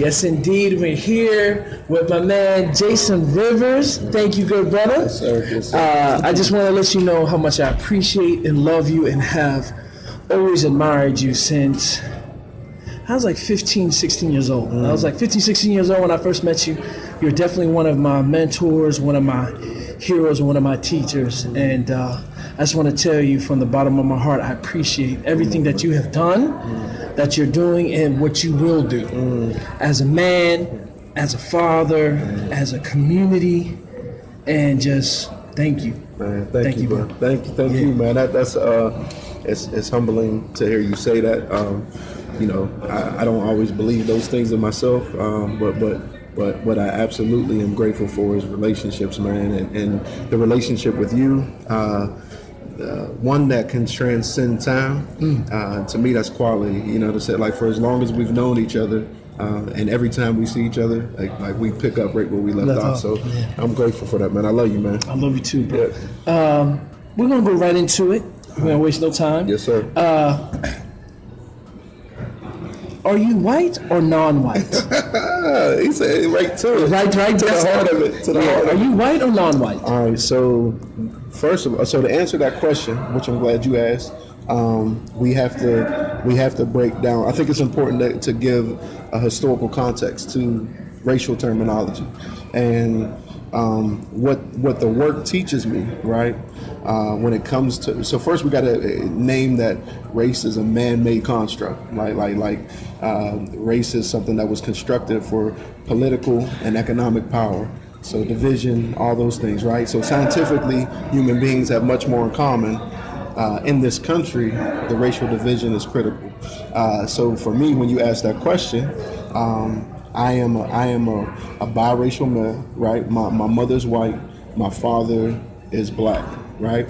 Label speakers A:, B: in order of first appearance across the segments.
A: Yes, indeed. We're here with my man Jason Rivers. Thank you, good brother.
B: Yes, sir. Yes, sir.
A: Uh, I just want to let you know how much I appreciate and love you and have always admired you since I was like 15, 16 years old. I was like 15, 16 years old when I first met you. You're definitely one of my mentors, one of my heroes, one of my teachers. And uh, I just want to tell you from the bottom of my heart, I appreciate everything that you have done, that you're doing, and what you will do as a man, as a father, as a community, and just thank you.
B: Man, thank,
A: Thank
B: you, bro.
A: bro.
B: Thank you, thank
A: Yeah.
B: you, man. That, that's uh, it's it's humbling to hear you say that. Um, you know, I, I don't always believe those things in myself, um, but but but what I absolutely am grateful for is relationships, man, and, and the relationship with you. Uh, uh, one that can transcend time. Uh, to me, that's quality. You know, to say like for as long as we've known each other, uh, and every time we see each other, like, like we pick up right where we left,
A: Left
B: off.
A: off,
B: So
A: yeah.
B: I'm grateful for that, man. I love you, man.
A: I love you too, bro. Um, we're gonna go right into it. We're gonna waste no time.
B: Yes, sir.
A: Are you white or non-white?
B: Uh, he said right to it.
A: right, right.
B: To the heart of it. To the
A: Yeah.
B: heart
A: Are you white or non-white?
B: All right. So, first of all, so to answer that question, which I'm glad you asked, um, we have to we have to break down. I think it's important to, to give a historical context to racial terminology, and um, what what the work teaches me, right? Uh, when it comes to so first we got to name that race is a man-made construct, like like like um, race is something that was constructed for political and economic power. So division, all those things, right? So scientifically, human beings have much more in common. Uh, in this country, the racial division is critical. Uh, so for me, when you ask that question, um, I am a, I am a, a biracial male, right? My, my mother's white, my father is black, right?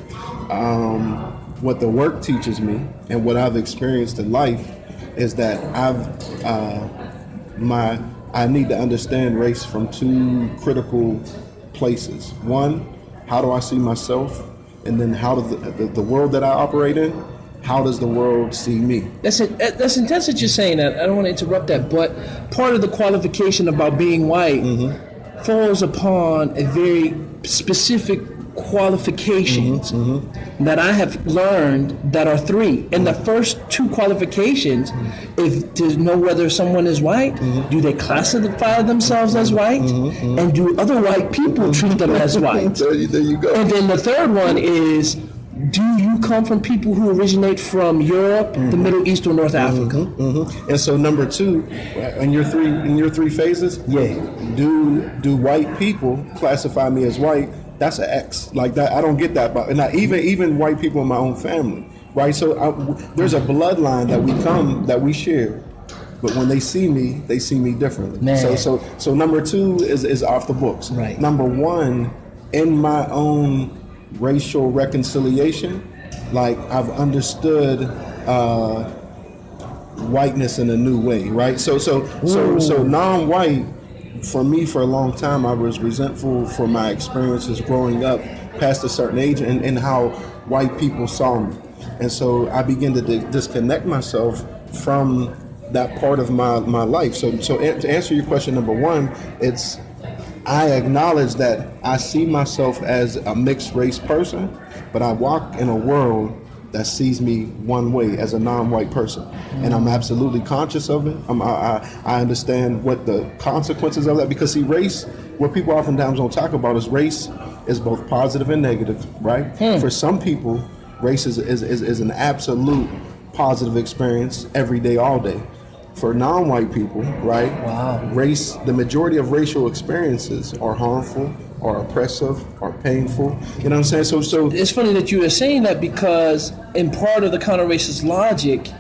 B: Um, what the work teaches me and what I've experienced in life is that I've uh, my I need to understand race from two critical places. One, how do I see myself, and then how does the, the, the world that I operate in, how does the world see me?
A: That's it. That's intense that you're saying that. I don't want to interrupt that, but part of the qualification about being white
B: Mm-hmm.
A: falls upon a very specific qualifications
B: Mm-hmm,
A: that I have learned that are three. And the first two qualifications, is to know whether someone is white,
B: Mm-hmm.
A: do they classify themselves as white, and do other white people treat them as white?
B: There you, there you go.
A: And then the third one is do you come from people who originate from Europe, the Middle East, or North Africa?
B: And so number two, in your three in your three phases,
A: Yeah.
B: do do white people classify me as white? That's an X. Like that, I don't get that. But not even even white people in my own family, right? So I, there's a bloodline that we come that we share. But when they see me, they see me differently.
A: Man.
B: So so so number two is is off the books.
A: Right.
B: Number one, in my own racial reconciliation, like I've understood. Uh, whiteness in a new way, right? So so so so non-white for me for a long time I was resentful for my experiences growing up past a certain age and, and how white people saw me. And so I began to di- disconnect myself from that part of my, my life. So so a- to answer your question number one, it's I acknowledge that I see myself as a mixed race person, but I walk in a world that sees me one way as a non-white person, and I'm absolutely conscious of it. I'm, I, I I understand what the consequences of that because see, race, what people oftentimes don't talk about is race is both positive and negative, right? Hmm. For some people, race is, is, is, is an absolute positive experience every day, all day. For non-white people, right?
A: Wow.
B: Race, the majority of racial experiences are harmful, or oppressive, or painful. You know what I'm saying? So, so
A: It's funny that you are saying that because in part of the counter racist logic,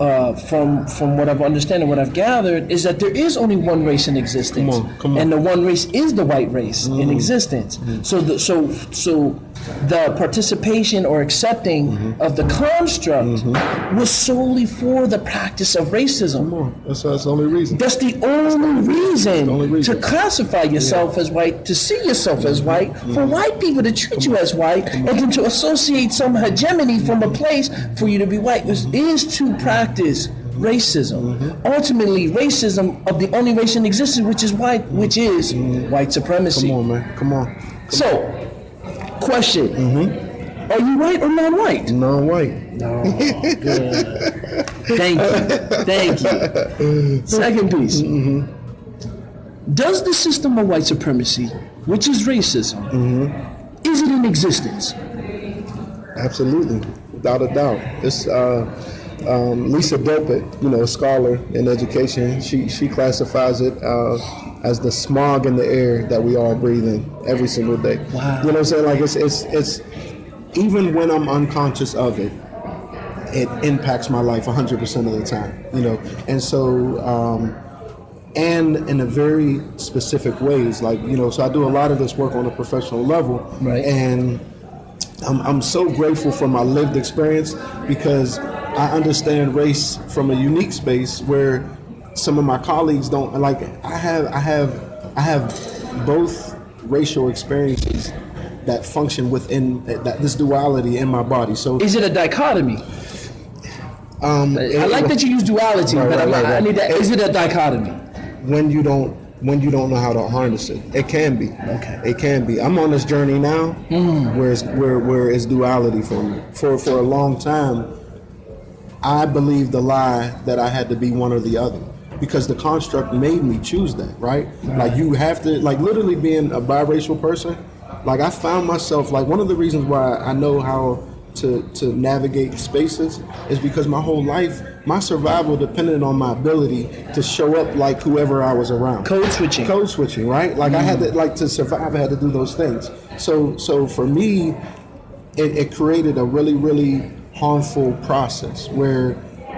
A: uh, from from what I've understood and what I've gathered, is that there is only one race in existence,
B: Come on, come on. Mm.
A: and the one race is the white race in existence. So, the, so, so the participation or accepting
B: Mm-hmm.
A: of the construct mm-hmm. was solely for the practice of racism.
B: that's, that's the only reason.
A: That's the only reason,
B: only reason. Mm-hmm.
A: to classify yourself as white, to see yourself as white, mm-hmm. for white people to treat you as white, and then to associate some hegemony from a mm-hmm. place for you to be white. It is to practice racism. Ultimately, racism of the only race in existence, which is white, which is white supremacy.
B: Come on, man. Come on.
A: So, question: mm-hmm. Are you white or non-white?
B: Non-white.
A: No. Good. Thank you. Thank you. Second piece. Mm-hmm. Does the system of white supremacy, which is racism, mm-hmm. is it in existence?
B: Absolutely, without a doubt. It's uh, um, Lisa Delpit, you know, a scholar in education. She she classifies it uh, as the smog in the air that we all breathe in every single day.
A: Wow.
B: You know what I'm saying? Like it's it's it's even when I'm unconscious of it, it impacts my life 100% of the time. You know, and so. Um, and in a very specific ways, like you know, so I do a lot of this work on a professional level,
A: Right.
B: and I'm, I'm so grateful for my lived experience because I understand race from a unique space where some of my colleagues don't like I have I have I have both racial experiences that function within that this duality in my body so
A: Is it a dichotomy?
B: um,
A: I like that you use duality,
B: Right,
A: but
B: right, right,
A: I need that. Is it a dichotomy?
B: when you don't when you don't know how to harness it. It can be.
A: Okay.
B: It can be. I'm on this journey now where it's where where it's duality for me. For for a long time I believed the lie that I had to be one or the other. Because the construct made me choose that, right? Like you have to like literally being a biracial person, like I found myself like one of the reasons why I know how to to navigate spaces is because my whole life my survival depended on my ability to show up like whoever I was around
A: Code switching.
B: code switching, right? Like I had to mm-hmm. like to survive, I had to do those things. So so for me, it, it created a really really harmful process where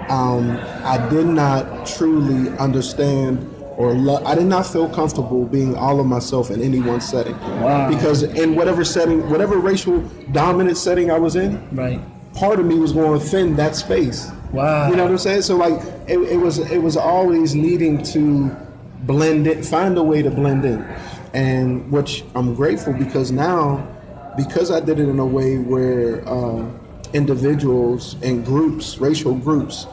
B: um, I did not truly understand or lo- I did not feel comfortable being all of myself in any one setting.
A: Wow.
B: Because in whatever setting, whatever racial dominant setting I was in,
A: Right.
B: part of me was going to offend that space.
A: Wow.
B: You know what I'm saying? So like it, it was it was always needing to blend it, find a way to blend in. And which I'm grateful because now because I did it in a way where uh, individuals and groups, racial groups,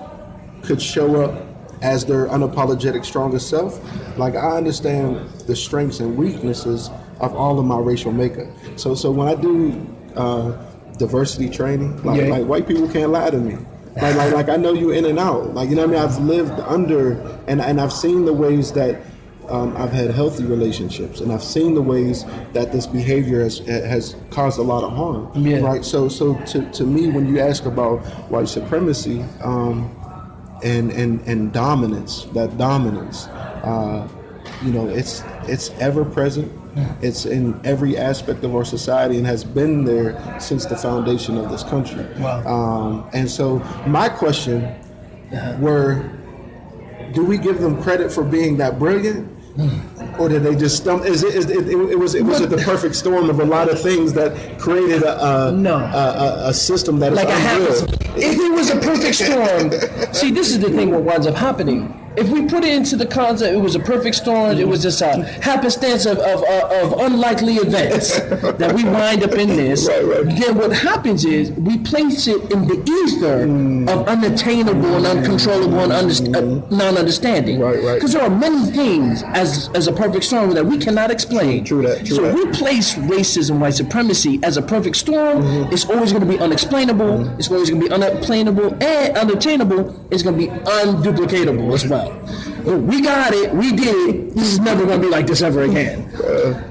B: could show up as their unapologetic strongest self. Like I understand the strengths and weaknesses of all of my racial makeup. So so when I do uh, diversity training, like,
A: Yeah.
B: like white people can't lie to me. Like, like like I know you in and out. Like you know what I mean. I've lived under and and I've seen the ways that. Um, I've had healthy relationships, and I've seen the ways that this behavior has has caused a lot of harm.
A: Yeah.
B: Right. So, so to, to me, when you ask about white supremacy, um, and and and dominance that dominance uh, you know it's it's ever present it's in every aspect of our society and has been there since the foundation of this country
A: Wow.
B: um, and so my question were do we give them credit for being that brilliant or did they just stump? Is it, is it, it, it was it was it the perfect storm of a lot of things that created a a,
A: No.
B: a, a, system that is
A: like a
B: unreal?
A: If it was a perfect storm, see, this is the thing. What winds up happening. If we put it into the concept, it was a perfect storm. It was just a happenstance of, of, of, of unlikely events that we wind up in this.
B: Right, right.
A: Then what happens is we place it in the ether of unattainable and uncontrollable and uh, non-understanding.
B: Right, right.
A: Because there are many things as as a perfect storm that we cannot explain.
B: True that, true
A: so
B: that.
A: we place racism, white supremacy as a perfect storm.
B: Mm-hmm.
A: It's always going to be unexplainable. It's always going to be unexplainable and unattainable. It's going to be unduplicatable as well. We got it. We did it. This is never going to be like this ever again.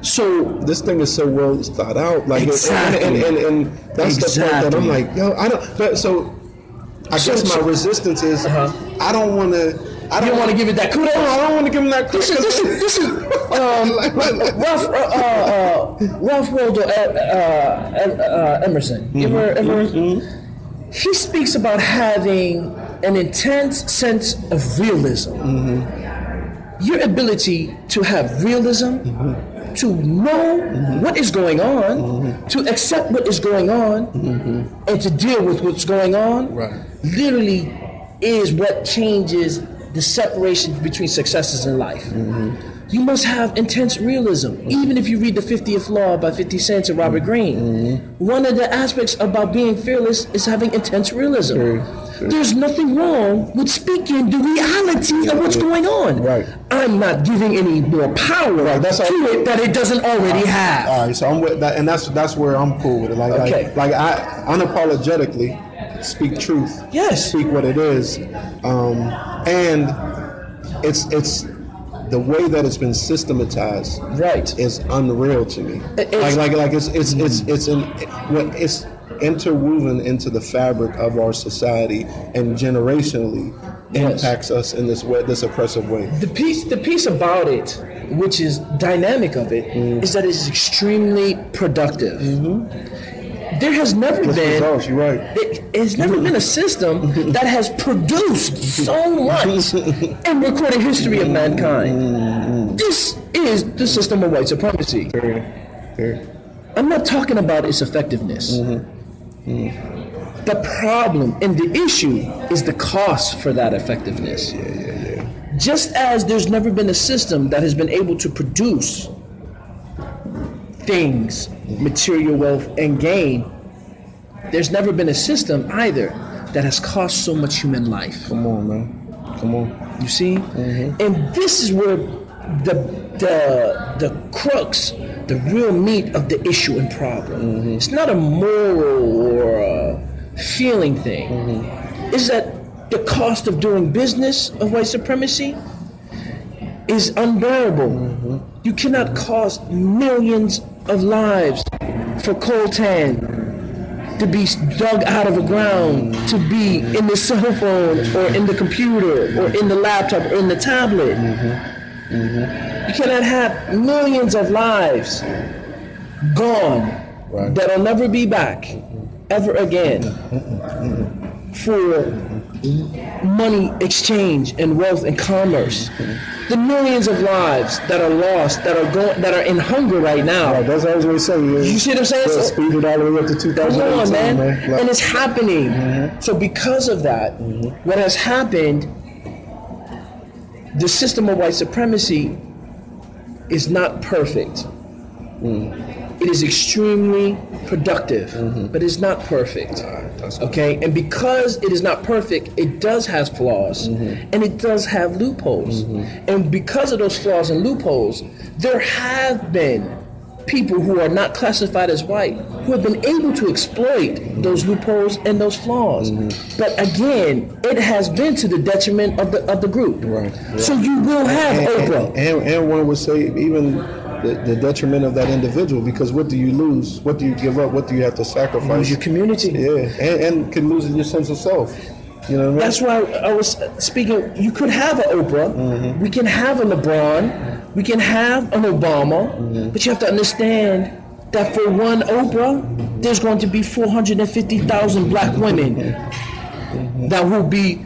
A: so
B: this thing is so well thought out. Like,
A: Exactly.
B: and, and, and, and that's the part that I'm like, yo, I don't. But so, I
A: So-
B: guess my
A: so-
B: resistance is,
A: Uh-huh.
B: I don't want to. I don't
A: don't want to give it that kudos.
B: I don't want to give him that.
A: This is this is this is um, Ralph uh, uh, uh, Ralph Waldo uh, uh, uh, Emerson. You ever ever? He speaks about having an intense sense of realism. Mm-hmm. Your ability to have realism, mm-hmm. to know mm-hmm. what is going on, to accept what is going on, and to deal with what's going on,
B: Right.
A: literally is what changes the separation between successes in life. You must have intense realism. Even if you read The 50th Law by 50 Cent and Robert Greene, one of the aspects about being fearless is having intense realism. There's nothing wrong with speaking the reality of what's going on.
B: Right.
A: I'm not giving any more power right.
B: that's
A: to
B: how-
A: it that it doesn't already have.
B: All right, so I'm with that, and that's that's where I'm cool with it. Like,
A: Okay.
B: like, like I unapologetically speak truth.
A: Yes.
B: speak what it is, um, and it's it's the way that it's been systematized
A: Right.
B: is unreal to me.
A: It's-
B: like like like it's it's it's it's what it's interwoven into the fabric of our society and generationally
A: Yes.
B: impacts us in this way, this oppressive way.
A: The piece, the piece about it, which is dynamic of it, mm. is
B: Mm.
A: that it's extremely productive. Mm-hmm. There has never been.
B: results, you're right.
A: It, it's never been a system that has produced so much in recorded history of mankind. Mm-hmm. This is the system of white supremacy.
B: Very, very.
A: I'm not talking about its effectiveness. Mm-hmm. The problem and the issue is the cost for that effectiveness. Yeah, yeah, yeah, Just as there's never been a system that has been able to produce things, material wealth, and gain, there's never been a system either that has cost so much human life.
B: Come on, man. Come on.
A: You see, mm-hmm. and this is where the the the crux, the real meat of the issue and problem. Mm-hmm. It's not a moral or a feeling thing. Mm-hmm. Is that the cost of doing business of white supremacy is unbearable. Mm-hmm. You cannot cost millions of lives for coltan to be dug out of the ground, to be in the cell phone or in the computer or in the laptop or in the tablet. You cannot have millions of lives gone
B: Right.
A: that'll never be back ever again for money exchange and wealth and commerce. The millions of lives that are lost, that are going, that are in hunger right now.
B: Right, that's what I was gonna say. Yeah.
A: You see what I'm saying? So-
B: speed it all the way up to 2018,
A: Come on, man.
B: man. Like-
A: and it's happening. Mm-hmm. So because of that, mm-hmm. what has happened, the system of white supremacy is not perfect. Mm. It is extremely productive, but it's not perfect. Okay, and because it is not perfect, it does have flaws, and it does have loopholes. And because of those flaws and loopholes, there have been people who are not classified as white who have been able to exploit those loopholes and those flaws. Mm-hmm. But again, it has been to the detriment of the of the group.
B: Right,
A: So you will have
B: and,
A: Oprah.
B: and, and one would say even the, the detriment of that individual because what do you lose? What do you give up? What do you have to sacrifice?
A: Lose your community.
B: Yeah, and, and can lose your sense of self. You know I mean?
A: That's why I was speaking. You could have an Oprah, mm-hmm. we can have a LeBron, we can have an Obama, mm-hmm. but you have to understand that for one Oprah, there's going to be 450,000 black women mm-hmm. that will be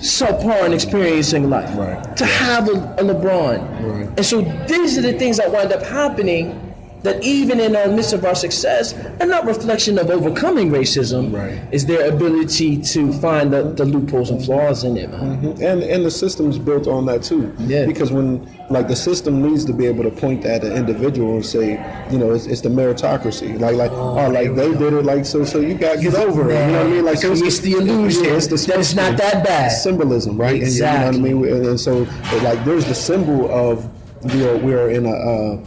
A: subpar in experiencing life.
B: Right.
A: To have a, a LeBron.
B: Right.
A: And so these are the things that wind up happening that even in the midst of our success and not reflection of overcoming racism
B: Right.
A: is their ability to find the, the loopholes and flaws in it. man.
B: and and the system's built on that too.
A: Yeah.
B: Because when like the system needs to be able to point at an individual and say, you know, it's, it's the meritocracy. Like like oh, like they did it like so so you got to get over it. You know what I mean? Like so
A: Creates the illusion
B: yeah, it's the
A: that it's not that bad.
B: symbolism, right?
A: Exactly.
B: And, you know what I mean? And, and so like there's the symbol of we are we are in a. Uh,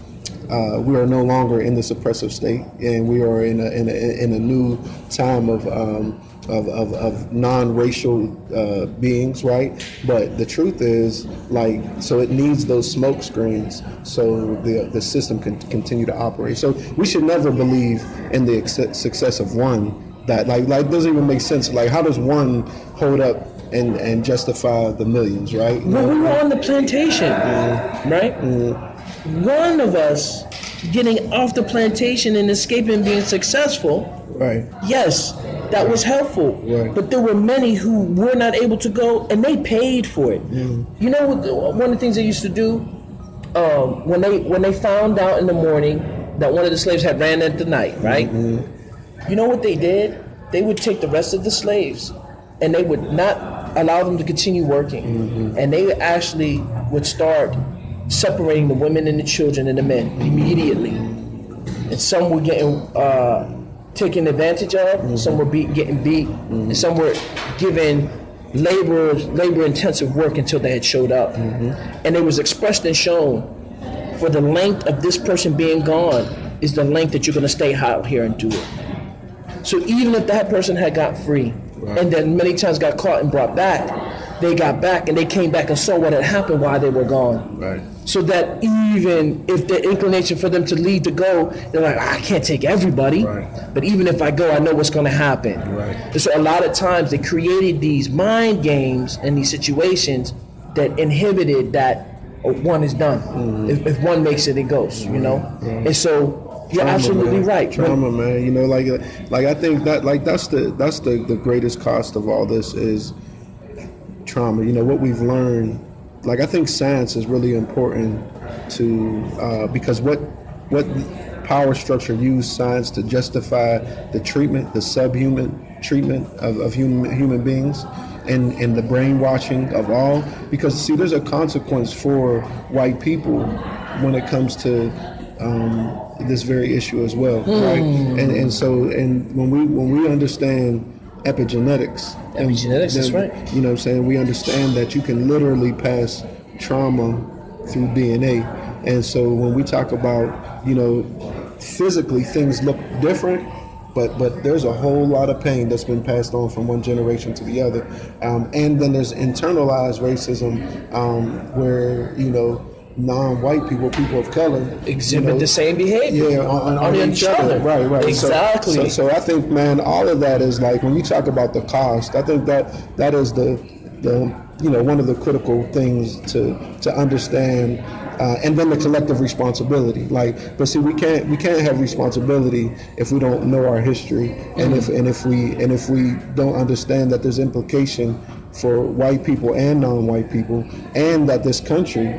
B: uh, we are no longer in this oppressive state, and we are in a in a, in a new time of um, of, of, of non-racial uh, beings, right? But the truth is, like, so it needs those smoke screens so the the system can continue to operate. So we should never believe in the ex- success of one. That like like doesn't even make sense. Like, how does one hold up and and justify the millions, right? Know?
A: we were on the plantation, right? One of us getting off the plantation and escaping being successful,
B: Right.
A: yes, that was helpful.
B: Right.
A: But there were many who were not able to go, and they paid for it. You know, one of the things they used to do um, when they when they found out in the morning that one of the slaves had ran at the night, right? You know what they did? They would take the rest of the slaves, and they would not allow them to continue working, and they actually would start separating the women and the children and the men immediately. And some were getting uh, taken advantage of, some were beat, getting beat, and some were given labor labor intensive work until they had showed up, and it was expressed and shown for the length of this person being gone is the length that you're going to stay out here and do it. So even if that person had got free, and then many times got caught and brought back, they got back and they came back and saw what had happened while they were gone.
B: Right.
A: So that even if the inclination for them to leave to go, they're like, I can't take everybody.
B: Right.
A: But even if I go, I know what's going to happen.
B: Right.
A: And so a lot of times they created these mind games and these situations that inhibited that oh, one is done.
B: Mm-hmm.
A: If, if one makes it, it goes. You know. And so you're
B: Trauma,
A: absolutely
B: man.
A: right. When-
B: Trauma, man. You know, like, like I think that, like that's the that's the the greatest cost of all this is trauma. You know what we've learned. Like I think science is really important to uh, because what what power structure used science to justify the treatment, the subhuman treatment of, of human human beings, and and the brainwashing of all. Because see, there's a consequence for white people when it comes to um, this very issue as well, right? And and so and when we when we understand epigenetics,
A: Epigenetics, that's right.
B: You know what I'm saying? We understand that you can literally pass trauma through DNA. And so when we talk about, you know, physically things look different, but but there's a whole lot of pain that's been passed on from one generation to the other. Um, and then there's internalized racism um, where, you know, non-white people, people of color,
A: exhibit
B: you know,
A: the same behavior
B: yeah, on, on,
A: on
B: each other. Right, right.
A: Exactly.
B: So, so, I think, man, all of that is like when you talk about the cost. I think that that is the the you know one of the critical things to to understand. Uh, and then the collective responsibility, like, but see, we can't we can't have responsibility if we don't know our history, and if and if we and if we don't understand that there's implication for white people and non-white people, and that this country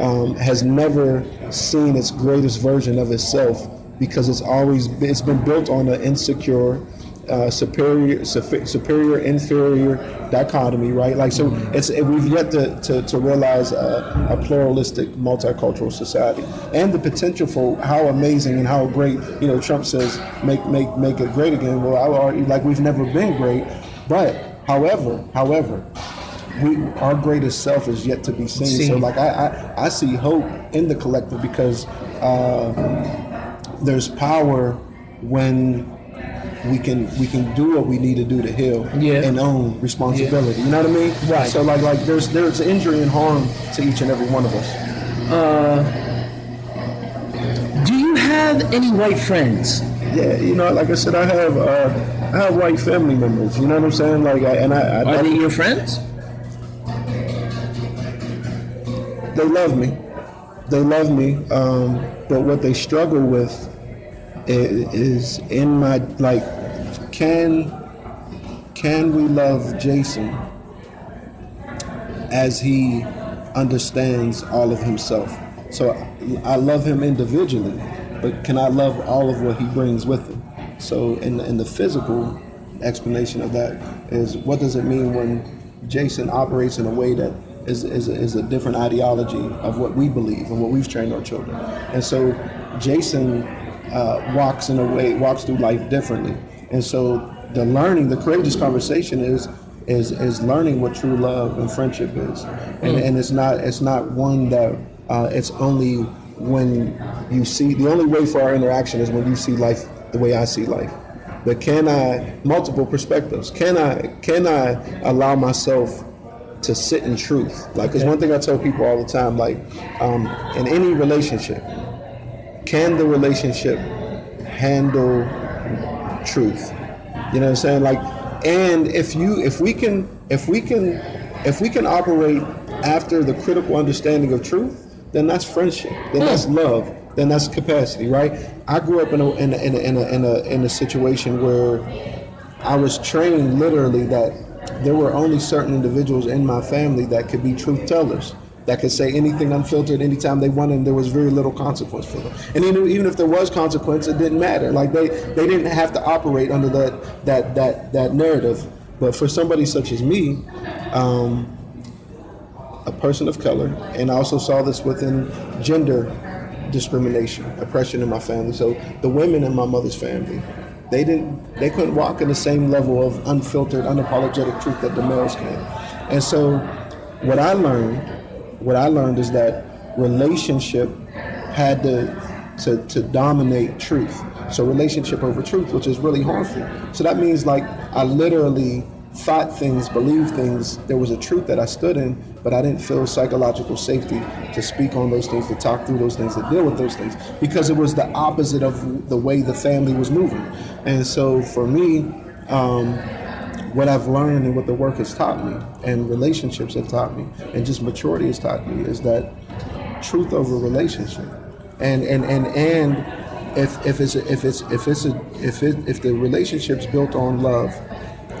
B: um, has never seen its greatest version of itself because it's always been, it's been built on an insecure, uh, superior superior inferior dichotomy, right? Like so, it's it, we've yet to, to, to realize a, a pluralistic multicultural society and the potential for how amazing and how great you know Trump says make make make it great again. Well, I would argue like we've never been great, but however, however we our greatest self is yet to be seen. So like I, I, I see hope in the collective because uh, there's power when we can we can do what we need to do to heal
A: Yeah.
B: and own responsibility. You know what I mean?
A: Right.
B: So like like there's there's injury and harm to each and every one of us.
A: Do you have any white friends?
B: Yeah, you know, like I said, I have uh, I have white family members. You know what I'm saying? Like, I, and I, I
A: Are they your friends?
B: They love me. They love me. Um, but what they struggle with is, is in my like, can can we love Jason as he understands all of himself? So I love him individually, but can I love all of what he brings with him? So in in the physical explanation of that is what does it mean when Jason operates in a way that is, is, is a different ideology of what we believe and what we've trained our children. And so Jason uh, walks in a way, walks through life differently. And so the learning, the courageous conversation is is is learning what true love and friendship is. And, and it's not it's not one that uh, it's only when you see the only way for our interaction is when you see life the way I see life. But can I multiple perspectives? Can I can I allow myself to sit in truth? Like, because one thing I tell people all the time, like, um, in any relationship, can the relationship handle truth? You know what I'm saying? Like, and if you, if we can, if we can, if we can operate after the critical understanding of truth, then that's friendship. Then that's love. Then that's capacity, right? I grew up in a in a, in a, in a, in a, in a situation where I was trained literally that there were only certain individuals in my family that could be truth tellers, that could say anything unfiltered anytime they wanted, and there was very little consequence for them. And even, even if there was consequence, it didn't matter. Like they, they didn't have to operate under that that that that narrative. But for somebody such as me, um, a person of color, and I also saw this within gender discrimination, oppression in my family. So the women in my mother's family they didn't they couldn't walk in the same level of unfiltered, unapologetic truth that the males can. And so what I learned, what I learned is that relationship had to to, to dominate truth. So relationship over truth, which is really harmful. So that means like I literally thought things, believed things. There was a truth that I stood in, but I didn't feel psychological safety to speak on those things, to talk through those things, to deal with those things, because it was the opposite of the way the family was moving. And so for me, um, what I've learned and what the work has taught me, and relationships have taught me, and just maturity has taught me, is that truth over relationship, and and and and if if it's if it's if it's a, if it if the relationship's built on love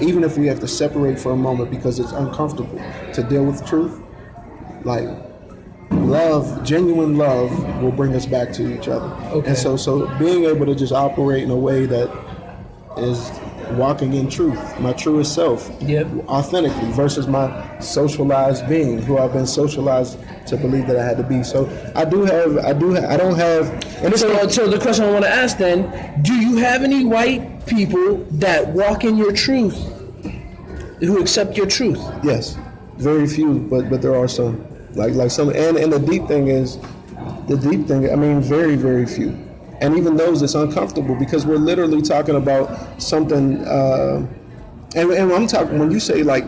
B: even if we have to separate for a moment because it's uncomfortable to deal with truth, like love, genuine love will bring us back to each other.
A: Okay.
B: And so so being able to just operate in a way that is walking in truth, my truest self,
A: Yep.
B: authentically versus my socialized being, who I've been socialized to believe that I had to be. So I do have, I do, ha- I don't have, and
A: So, so the question I want to ask then: Do you have any white people that walk in your truth, who accept your truth?
B: Yes, very few, but but there are some. Like like some, and and the deep thing is, the deep thing. I mean, very very few, and even those it's uncomfortable because we're literally talking about something. Uh, and and I'm talking when you say like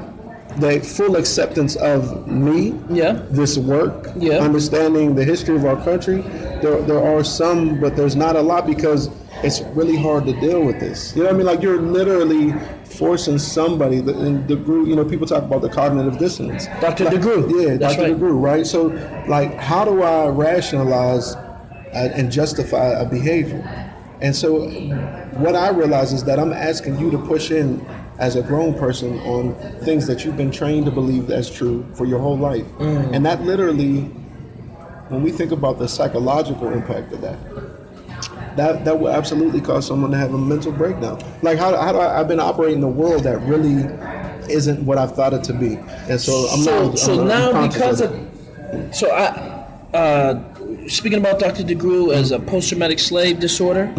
B: the full acceptance of me,
A: Yeah.
B: this work,
A: Yeah.
B: understanding the history of our country. There there are some, but there's not a lot because it's really hard to deal with this. You know what I mean? Like you're literally forcing somebody. The, and DeGruy, you know, people talk about the cognitive dissonance.
A: Dr.
B: Like,
A: DeGruy.
B: Yeah,
A: That's
B: Dr.
A: right.
B: DeGruy, right? So, like, how do I rationalize and justify a behavior? And so, what I realize is that I'm asking you to push in as a grown person on things that you've been trained to believe as true for your whole life.
A: Mm.
B: And that literally, when we think about the psychological impact of that, that that will absolutely cause someone to have a mental breakdown. Like how, how do I, I've been operating in a world that really isn't what I've thought it to be, and so I'm
A: so,
B: not.
A: so
B: I'm
A: now
B: unconscious
A: because
B: of
A: of, so I, uh, speaking about Dr. DeGruy as a post-traumatic slave disorder,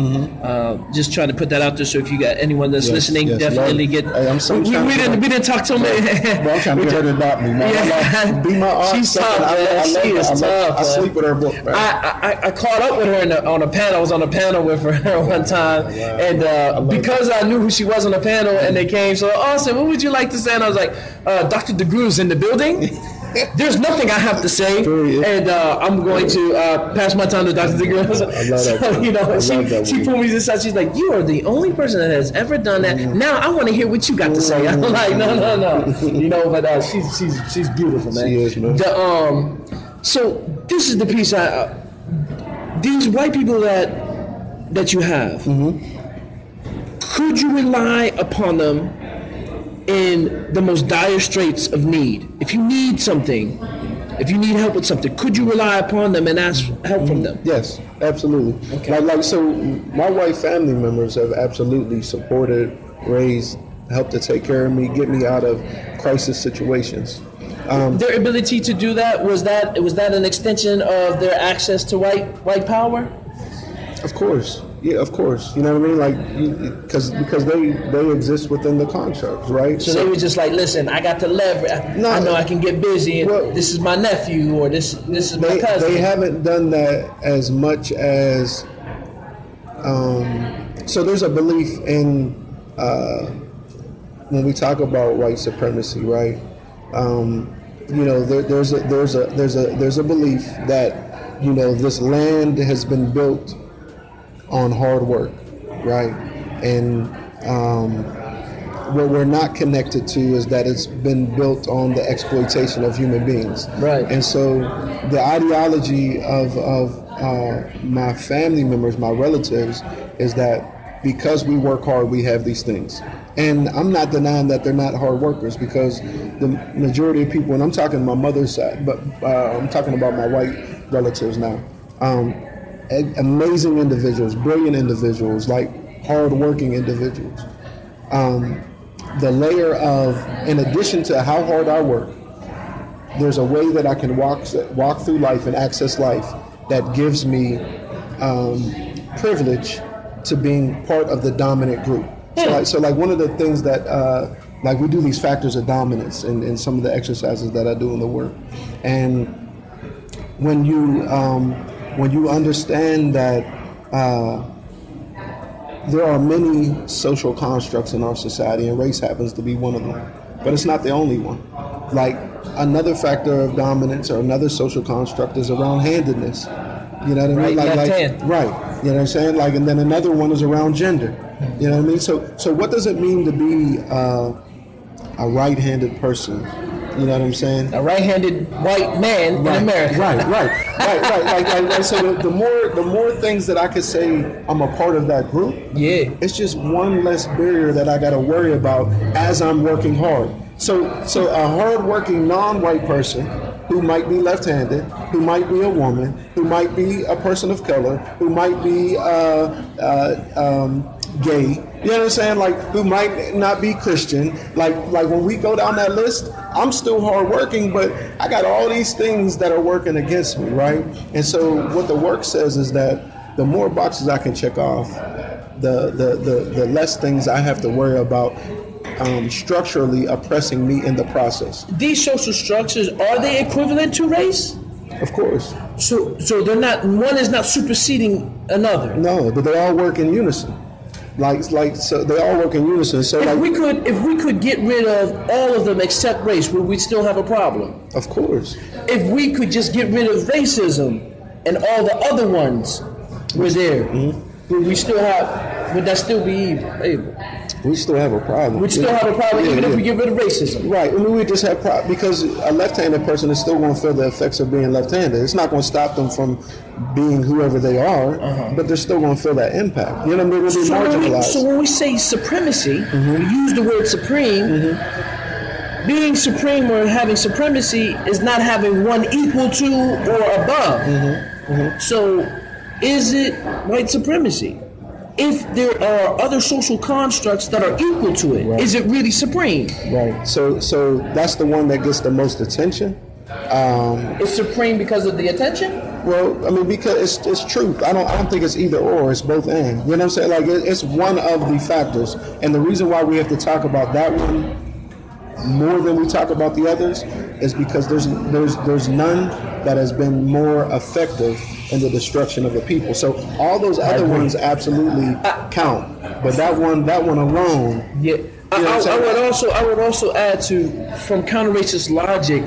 A: uh, just trying to put that out there. So if you got anyone that's
B: Mm-hmm. Yes,
A: listening,
B: yes,
A: definitely get.
B: I'm so
A: we, we didn't we didn't talk to.
B: Bro, I'm trying to get her to adopt me, man.
A: Yeah.
B: Like, be my aunt.
A: She's tough,
B: I,
A: man.
B: I, love
A: She
B: her.
A: is
B: I, love-
A: tough,
B: I sleep with her book, man.
A: I, I, I caught up with her in a, on a panel. I was on a panel with her one time, and uh, because I knew who she was on the panel, and they came, so Austin, what would you like to say? And I was like, uh, Dr. DeGruy's in the building. There's nothing I have to say, and uh, I'm going to uh, pass my time to Dr. DeGruy.
B: I love that.
A: So, you know, she, she pulled me aside. She's like, "You are the only person that has ever done that. Now I want to hear what you got to say." I'm like, "No, no, no," you know. But uh, she's she's she's beautiful, man.
B: She is, man.
A: The, um, so this is the piece I. Uh, these white people that that you have, could you rely upon them in the most dire straits of need? If you need something, if you need help with something, could you rely upon them and ask help from them?
B: Yes, absolutely. Like, like so, my white family members have absolutely supported, raised, helped to take care of me, get me out of crisis situations. Um,
A: Their ability to do that was that was that an extension of their access to white white power?
B: Of course, yeah, of course. You know what I mean? Like, because because they they exist within the contracts, right?
A: So they were just like, listen, I got to leverage.
B: No.
A: I know I can get busy. And
B: Well-
A: this is my nephew, or this this is my cousin.
B: they haven't done that as much as um, so there's a belief in uh, when we talk about white supremacy right um, you know there, there's a there's a there's a there's a belief that you know this land has been built on hard work right and um, what we're not connected to is that it's been built on the exploitation of human beings.
A: Right.
B: And so the ideology of, of uh, my family members, my relatives, is that because we work hard, we have these things. And I'm not denying that they're not hard workers because the majority of people, and I'm talking my mother's side, but uh, I'm talking about my white relatives now. Um, amazing individuals, brilliant individuals, like hardworking individuals. Um, the layer of, in addition to how hard I work, there's a way that I can walk walk through life and access life that gives me um, privilege to being part of the dominant group. So, like, so like one of the things that uh, like we do these factors of dominance in, in some of the exercises that I do in the work, and when you um, when you understand that uh, there are many social constructs in our society, and race happens to be one of them, but it's not the only one. Like another factor of dominance or another social construct is around handedness. You know what I mean?
A: Right,
B: like,
A: left
B: like
A: hand.
B: right. You know what I'm saying? Like, and then another one is around gender. You know what I mean? So, so what does it mean to be uh, a right-handed person? You know what I'm saying?
A: A right-handed white man in America.
B: Right, right, right, right. Like, like, like, so the, the more the more things that I could say I'm a part of that group,
A: Yeah.
B: it's just one less barrier that I got to worry about as I'm working hard. So, so a hardworking non-white person who might be left-handed, who might be a woman, who might be a person of color, who might be uh, uh, um, gay. You know what I'm saying? Like who might not be Christian. Like like when we go down that list, I'm still hardworking, but I got all these things that are working against me, right? And so what the work says is that the more boxes I can check off, the the the, the less things I have to worry about um, structurally oppressing me in the process.
A: These social structures are they equivalent to race?
B: Of course,
A: So, so they're not. One is not superseding another.
B: no, but they all work in unison. Like like so they all work in unison. So
A: If
B: like
A: we could, if we could get rid of all of them except race, would we still have a problem?
B: of course.
A: If we could just get rid of racism and all the other ones were there, mm-hmm. would we still have? Would that still be evil?
B: We still have a problem.
A: We'd still have a problem
B: Yeah,
A: even if we get rid of racism.
B: Right. I mean, we just have pro- because a left-handed person is still going to feel the effects of being left-handed. It's not going to stop them from being whoever they are, uh-huh. but they're still going to feel that impact. You know, they're going to be
A: So when, we, so when we say supremacy, mm-hmm. we use the word supreme. Mm-hmm. Being supreme or having supremacy is not having one equal to or above. Mm-hmm. So, is it white supremacy? If there are other social constructs that are equal to it, is
B: Right.
A: it really supreme?
B: right. So, so that's the one that gets the most attention. Um,
A: It's supreme because of the attention.
B: Well, I mean, because it's, it's truth. I don't I don't think it's either or. It's both and. You know what I'm saying? Like it, it's one of the factors, and the reason why we have to talk about that one more than we talk about the others is because there's there's there's none that has been more effective in the destruction of the people. So all those other ones absolutely count, but that one that one alone.
A: Yeah, I,
B: You know I'm
A: I, I would also I would also add to from counter-racist logic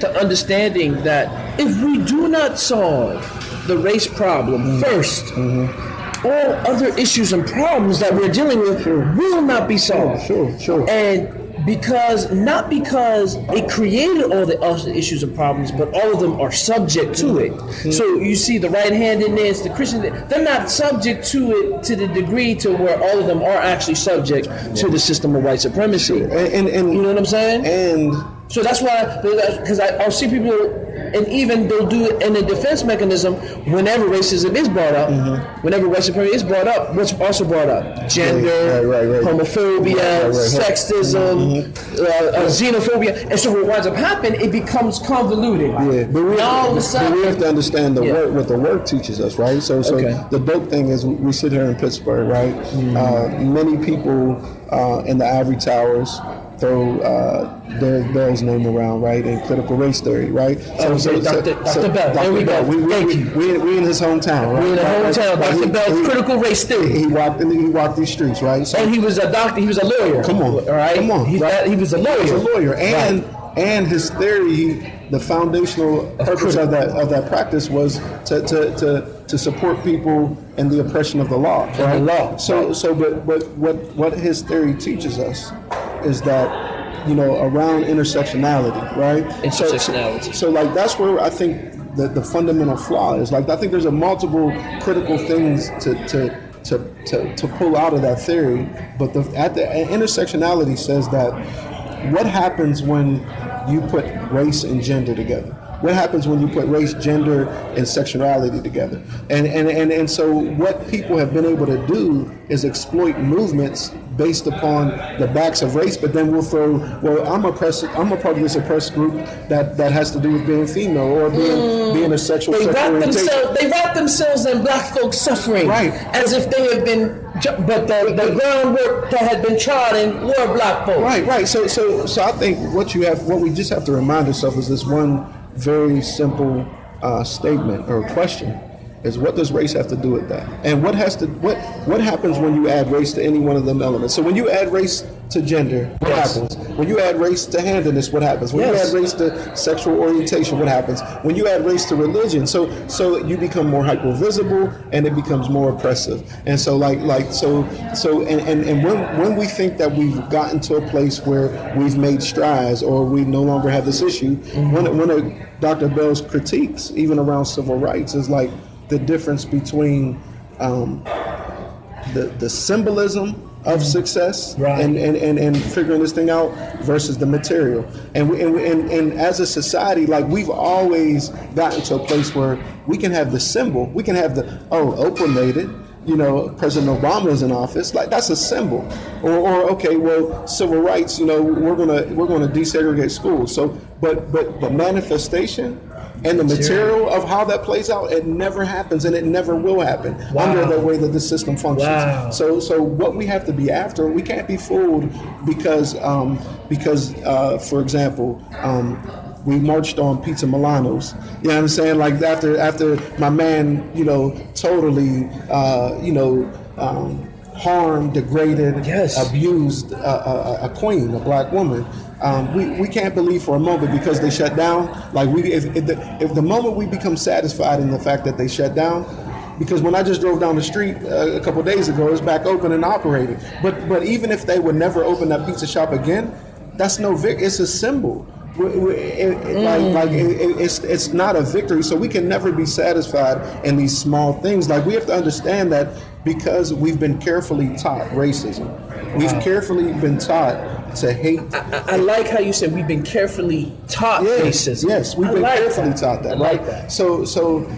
A: to understanding that if we do not solve the race problem
B: Mm-hmm.
A: 1st all other issues and problems that we're dealing with will not be solved.
B: Sure, sure.
A: And because not because it created all the issues and problems, but all of them are subject to it.
B: Mm-hmm.
A: So you see the right-handedness, the Christian, they're not subject to it to the degree to where all of them are actually subject to the system of white supremacy.
B: And, and, and
A: You know what I'm saying?
B: and
A: So that's why, because I'll see people, and even they'll do it in a defense mechanism whenever racism is brought up.
B: Mm-hmm.
A: Whenever white supremacy is brought up, what's also brought up? Gender,
B: Right, right, right.
A: homophobia, sexism, uh, uh, xenophobia. And so what winds up happening, it becomes convoluted.
B: Yeah, but we,
A: of a
B: but
A: sudden,
B: we have to understand the
A: Yeah.
B: work, what the work teaches us, right? So, so
A: Okay.
B: the dope thing is we sit here in Pittsburgh, right?
A: Mm-hmm.
B: Uh, many people uh, in the ivory towers throw uh, Derek Bell's name around, right? In critical race theory, right?
A: Oh, okay, Dr. Dr. Bell. There we go.
B: We, we,
A: Thank
B: we,
A: you.
B: We, we in his hometown, right?
A: We're in the
B: Right,
A: hometown,
B: right.
A: Dr.
B: He-
A: Bell's
B: he-
A: critical race theory.
B: He walked in, he walked these streets, right? So,
A: And he was a doctor, he was a lawyer.
B: Come on.
A: All right?
B: Come on.
A: He,
B: Right.
A: that- he was a lawyer.
B: He's a lawyer, and and his theory, he, the foundational purpose of that of that practice was to, to, to, to support people in the oppression of the law. Right?
A: law,
B: So so, but but what what his theory teaches us is that you know around intersectionality, right?
A: Intersectionality.
B: So, so like that's where I think the, the fundamental flaw is. Like I think there's a multiple critical things to to. To, to, to pull out of that theory, but the, at the intersectionality says that what happens when you put race and gender together? What happens when you put race, gender, and sexuality together? And and, and, and so what people have been able to do is exploit movements based upon the backs of race, but then we'll throw, well, I'm oppressed, I'm a part of this oppressed group that, that has to do with being female or being mm. being a sexual.
A: They wrap themselves. They wrap themselves in black folks suffering,
B: right?
A: As if they have been, but the, the groundwork that had been trodden were black folks.
B: Right, right. So, so, so I think what you have, what we just have to remind ourselves is this one very simple uh, statement or question is what does race have to do with that? And what has to what what happens when you add race to any one of them elements? So when you add race to gender, what yes. happens? When you add race to handedness, what happens? When yes. you add race to sexual orientation, what happens? When you add race to religion, so so you become more hyper visible and it becomes more oppressive. And so like like so so and, and, and when when we think that we've gotten to a place where we've made strides or we no longer have this issue, mm-hmm. one one of Dr. Bell's critiques, even around civil rights, is like the difference between um, the the symbolism of success right. and, and, and, and figuring this thing out versus the material. And, we, and, and, and as a society, like we've always gotten to a place where we can have the symbol, we can have the, oh, Oprah made it, you know, President Obama is in office, like that's a symbol. Or, or okay, well, civil rights, you know, we're gonna we're gonna desegregate schools. So, but but the manifestation and the material of how that plays out, it never happens and it never will happen wow. under the way that the system functions. Wow. So, so what we have to be after, we can't be fooled because, um, because, uh, for example, um, we marched on Pizza Milano's. You know what I'm saying? Like after after my man, you know, totally, uh, you know. Um, harmed, degraded, yes. abused a, a, a, queen, a black woman. Um, we, we can't believe for a moment because they shut down. Like we, if, if, the, if the moment we become satisfied in the fact that they shut down, because when I just drove down the street uh, a couple days ago, it's back open and operating. But but even if they would never open that pizza shop again, that's no vic. It's a symbol. It, it, mm. Like, like it, it's it's not a victory, so we can never be satisfied in these small things. Like we have to understand that because we've been carefully taught racism, we've carefully been taught to hate.
A: I, I, like how you said we've been carefully taught
B: yes,
A: racism.
B: Yes, we've
A: I
B: been
A: like
B: carefully
A: that.
B: taught that.
A: I like
B: right?
A: that.
B: So so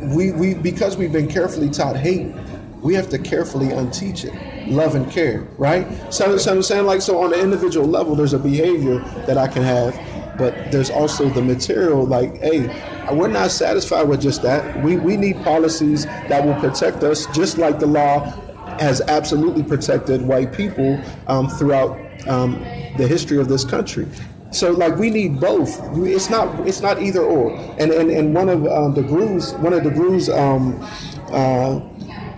B: we we because we've been carefully taught hate, we have to carefully unteach it love and care, right? So, so I'm saying like so on the individual level, there's a behavior that I can have, but there's also the material. Like, hey, we're not satisfied with just that. We we need policies that will protect us, just like the law has absolutely protected white people um, throughout um, the history of this country. So like we need both. It's not it's not either or. And and, and one of um, DeGruy's one of DeGruy's um, uh,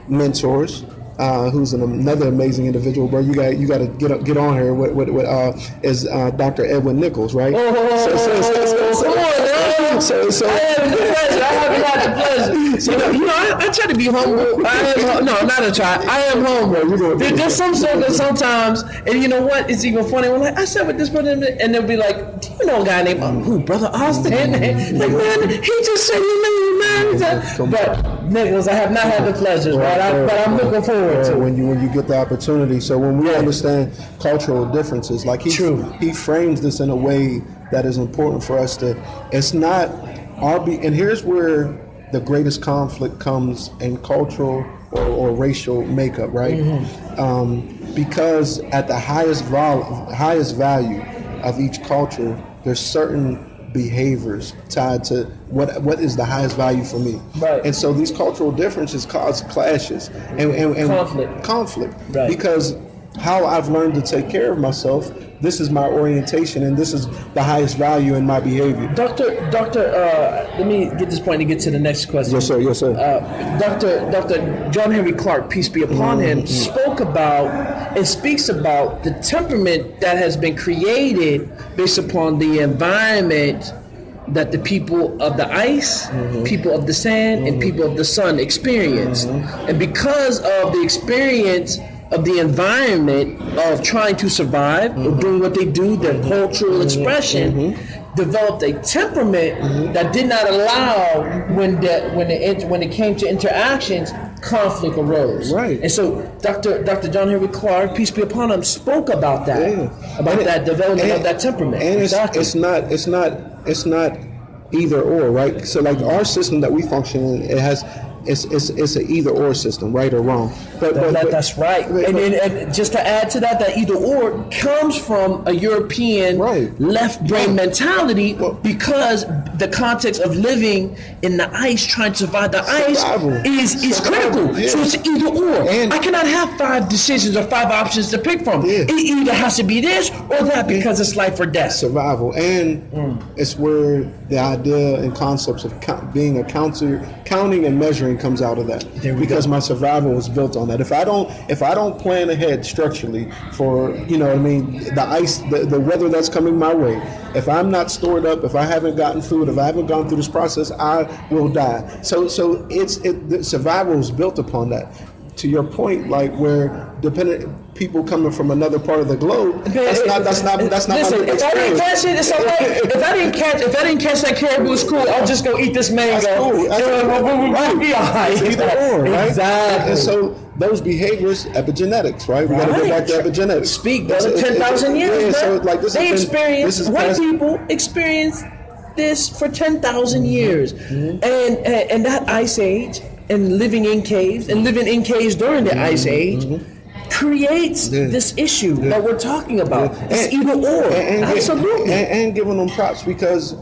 B: mentors uh, who's an, another amazing individual, bro. You got you got to get get on here. What what, what uh, is uh, Dr. Edwin Nichols, right?
A: Oh, so, so, so, so, so, come on, so, so, I have the pleasure. I have not the pleasure. So, you know, you know I, I try to be humble. I am no, not a try. I am humble. There, there's some circles sometimes, and you know what? It's even funny. When like I said with this person, and they'll be like, "Do you know a guy named um, who, brother Austin?" Mm-hmm. Like, man, he just said you know But Nichols, I have not had the pleasure, right? I, but I'm looking forward to
B: when you when you get the opportunity. So when we understand cultural differences, like he True. he frames this in a way that is important for us to. It's not our be, and here's where the greatest conflict comes in cultural or, or racial makeup, right? Mm-hmm. Um, because at the highest vol- highest value of each culture, there's certain behaviors tied to what what is the highest value for me.
A: Right.
B: And so these cultural differences cause clashes and, and, and
A: conflict.
B: Conflict. Right. Because how I've learned to take care of myself this is my orientation and this is the highest value in my behavior.
A: Doctor, Doctor, uh, let me get this and get to the next question.
B: Yes, sir. Yes, sir.
A: Uh, Doctor, Doctor John Henrik Clarke, peace be upon mm-hmm. him, spoke about and speaks about the temperament that has been created based upon the environment that the people of the ice, mm-hmm. people of the sand, mm-hmm. and people of the sun experienced. Mm-hmm. And because of the experience of the environment of trying to survive mm-hmm. or doing what they do, their mm-hmm. cultural mm-hmm. expression, mm-hmm. developed a temperament mm-hmm. that did not allow when the when it when it came to interactions, conflict arose.
B: Right.
A: And so Dr. Dr. John Henrik Clarke, peace be upon him, spoke about that, yeah. about and that development
B: and,
A: of that temperament.
B: And it's, it's not it's not it's not either or, right? So like our system that we function in, it has it's it's, it's an either or system, right or wrong.
A: But, but, but that's right. But, and, and, and, just to add to that, that either or comes from a European
B: right.
A: left brain mentality well, because the context of living in the ice, trying to survive the survival. ice, is is survival. critical. Yeah. So it's either or. And I cannot have five decisions or five options to pick from. Yeah. It either has to be this or that because it's life or death.
B: Survival, and mm. it's where the idea and concepts of being a counter, counting and measuring comes out of that because go. my survival was built on that. If I don't, if I don't plan ahead structurally for, you know, I mean, the ice, the, the weather that's coming my way. If I'm not stored up, if I haven't gotten food, if I haven't gone through this process, I will die. So, so it's it, the survival is built upon that to your point, like where dependent people coming from another part of the globe, that's not that's not that's not.
A: Listen, if I didn't catch it, it's okay. if I didn't catch if I didn't catch that caribou, it's cool. I'll just go eat this mango.
B: That's cool. That's
A: cool. Right. Be all right.
B: Either or, right?
A: Exactly.
B: And so those behaviors, epigenetics, right? We got to go back to epigenetics.
A: Speak, brother. Ten thousand years. Yeah, so like this they experience white past, people experience this for ten thousand years, mm-hmm. and, and and that ice age and living in caves and living in caves during the ice mm-hmm. age mm-hmm. Creates yeah. this issue yeah. that we're talking about. Yeah. It's and, either or. And, and, Absolutely.
B: And, and, giving them props because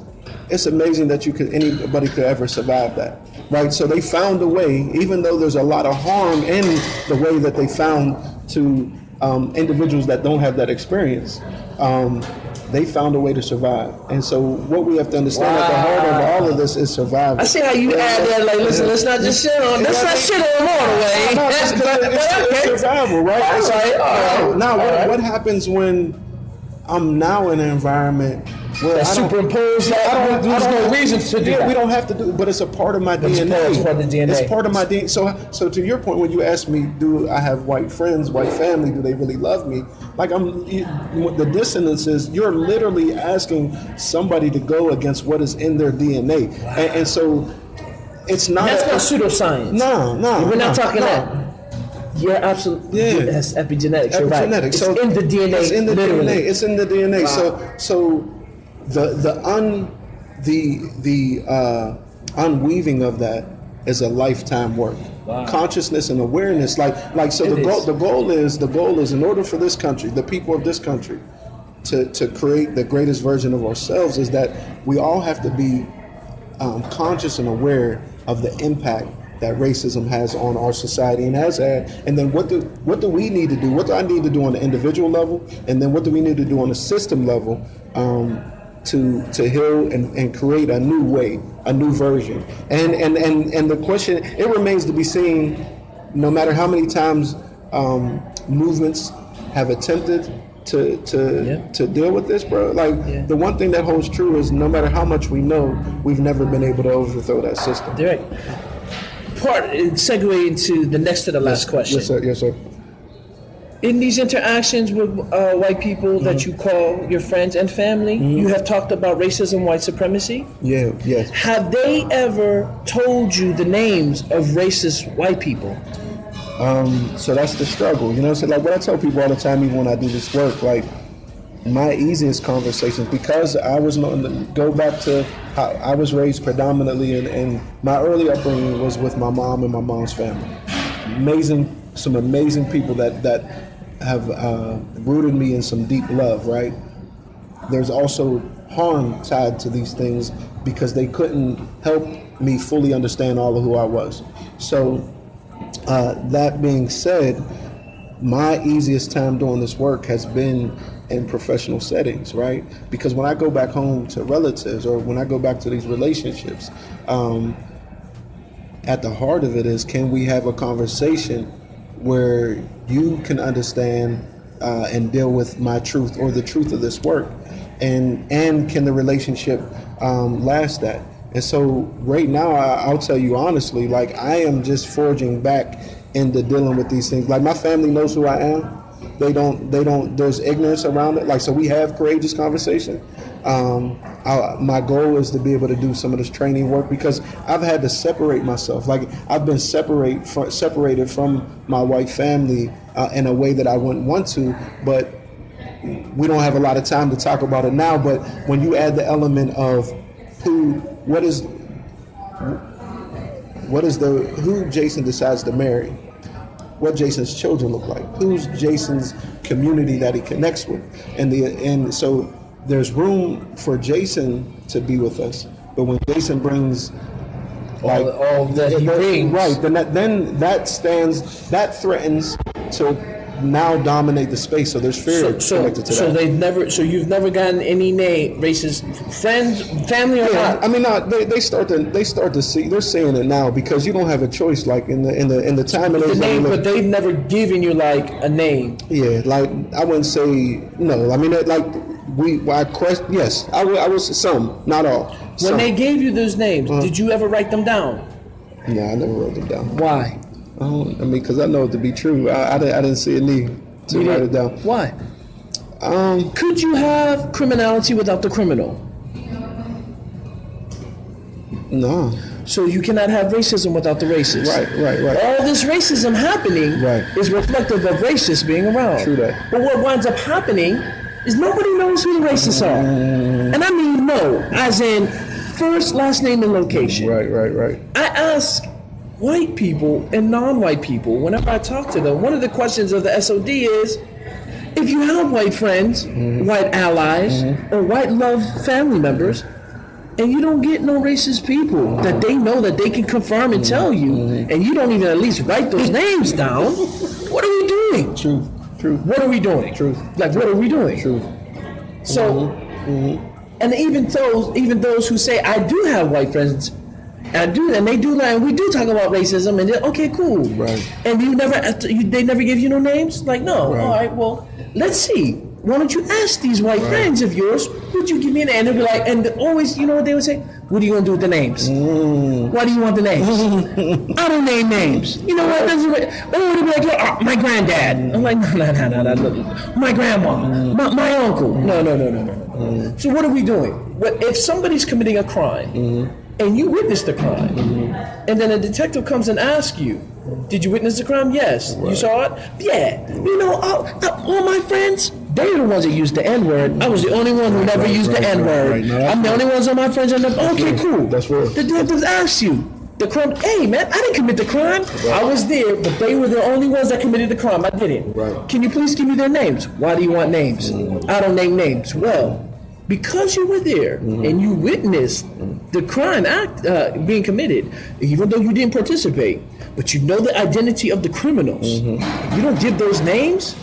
B: it's amazing that you could anybody could ever survive that. Right? So they found a way, even though there's a lot of harm in the way that they found to um, individuals that don't have that experience. Um, they found a way to survive. And so what we have to understand wow. at the heart of all of this is survival.
A: I see how you add that, like, listen, let's not just shit on, let's not shit on all the way. No, it's,
B: it's, it's survival, right? All right, all right. Now, all what, right. what happens when I'm now in an environment
A: that superimpose that. I don't, there's I don't, no reason to do yeah, that.
B: We don't have to do but it's a part of my DNA.
A: It's part of the DNA.
B: It's part of my DNA. So, so to your point, when you ask me, do I have white friends, white family? Do they really love me? Like I'm, the dissonance is you're literally asking somebody to go against what is in their DNA, wow. and, and, so it's not.
A: That's a, not pseudoscience.
B: No, no,
A: we're not no, talking no. that. You're absolutely yeah. That's epigenetics. Epigenetics. You're right. It's so in the DNA.
B: It's in the
A: literally.
B: DNA. It's in the DNA. Wow. So so the the un the the uh, unweaving of that is a lifetime work. Wow. Consciousness and awareness, like like so, it the goal the goal is the goal is in order for this country, the people of this country, to to create the greatest version of ourselves, is that we all have to be um, conscious and aware of the impact that racism has on our society and has had. And then what do what do we need to do? What do I need to do on the individual level? And then what do we need to do on the system level? Um, to to heal and, and create a new way, a new version. And and and and the question it remains to be seen, no matter how many times um, movements have attempted to to yeah. to deal with this, bro. Like yeah. the one thing that holds true is no matter how much we know, we've never been able to overthrow that system.
A: Direct. Part segue into the next to the last question.
B: Yes, sir. Yes, sir
A: in these interactions with uh, white people mm-hmm. that you call your friends and family, mm-hmm. you have talked about racism, white supremacy.
B: Yeah, yes.
A: Have they ever told you the names of racist white people?
B: Um, so that's the struggle, you know. So like what I tell people all the time, even when I do this work, like my easiest conversations because I was not go back to how I was raised predominantly, and, and my early upbringing was with my mom and my mom's family. Amazing, some amazing people that that have uh, rooted me in some deep love, right? There's also harm tied to these things because they couldn't help me fully understand all of who I was. So, uh, that being said, my easiest time doing this work has been in professional settings, right? Because when I go back home to relatives or when I go back to these relationships, um, at the heart of it is can we have a conversation where you can understand uh, and deal with my truth or the truth of this work, and and can the relationship um, last that? And so right now, I, will tell you honestly, like I am just forging back into dealing with these things. Like my family knows who I am. They don't. They don't. There's ignorance around it. Like so, we have courageous conversation. Um, I, my goal is to be able to do some of this training work because I've had to separate myself. Like I've been separate from, separated from my white family uh, in a way that I wouldn't want to, but we don't have a lot of time to talk about it now. But when you add the element of who what is what is the who Jason decides to marry, what Jason's children look like, who's Jason's community that he connects with, and the and so there's room for Jason to be with us, but when Jason brings
A: all, all that he brings,
B: right, then that then that stands that threatens to now dominate the space. So there's fear
A: so, so,
B: connected to
A: so
B: that.
A: they've never, so you've never gotten any name racist friends, family or
B: Yeah,
A: not.
B: I mean, no, they, they start to they start to see they're saying it now because you don't have a choice. Like in the in the in the time and
A: the name,
B: live-
A: but they've never given you like a name.
B: Yeah, like I wouldn't say no. I mean, like we, I question. Yes, I. I was some, not all.
A: When
B: Some.
A: they gave you those names,
B: Uh-huh.
A: did you ever write them down?
B: yeah, I never wrote them down.
A: Why?
B: I, mean, because I know it to be true. I, I, didn't, I didn't see a need to
A: You
B: write
A: didn't-
B: it down.
A: Why?
B: Um,
A: Could you have criminality without the criminal?
B: no.
A: So you cannot have racism without the racist.
B: Right, right, right.
A: All this racism happening
B: Right.
A: is reflective of racists being around.
B: True that.
A: But what winds up happening is nobody knows who the racists are.
B: Mm.
A: And I mean no, as in first, last name, and location.
B: Right, right, right.
A: I ask white people and non-white people whenever I talk to them. One of the questions of the SOD is, if you have white friends,
B: Mm-hmm.
A: white allies, or white love family members, and you don't get no racist people that they know that they can confirm and tell you,
B: Mm-hmm.
A: and you don't even at least write those names down, what are we doing?
B: Truth, truth,
A: What are we doing?
B: Truth.
A: Like, what are we doing?
B: truth.
A: So,
B: Mm-hmm.
A: and even those, even those who say I do have white friends, I do, and they do, and we do talk about racism, and they're okay, cool,
B: Right.
A: And you never, you, they never give you no names. Like, no,
B: Right.
A: all right, well, let's see. Why don't you ask these white friends of yours? Would you give me an? And they'll be like, and always, you know what they would say? What are you gonna do with the names?
B: Mm.
A: Why do you want the names? I don't name names. You know what? That's what oh, they'll be like, oh, my granddad. I'm like, no, no, no, no, no. My grandma, mm. my, my uncle. No, no, no, no, no. no. Mm. So what are we doing? What if somebody's committing a crime mm. And you witnessed the crime, and then a detective comes and asks you, "Did you witness the crime? Yes. You saw it? Yeah. You know, all, uh, all my friends." They're the ones that used the N word. I was the only one who never
B: right,
A: used the N word.
B: right, right.
A: I'm the only ones on my friends. And okay,
B: real.
A: cool.
B: That's real.
A: The detectives asked you the crime. Hey, man, I didn't commit the crime. I was there, but they were the only ones that committed the crime. I didn't.
B: Right.
A: Can you please give me their names? Why do you want names? I don't name names. Well, because you were there mm-hmm. and you witnessed mm-hmm. the crime act uh, being committed, even though you didn't participate, but you know the identity of the criminals. Mm-hmm. You don't give those names.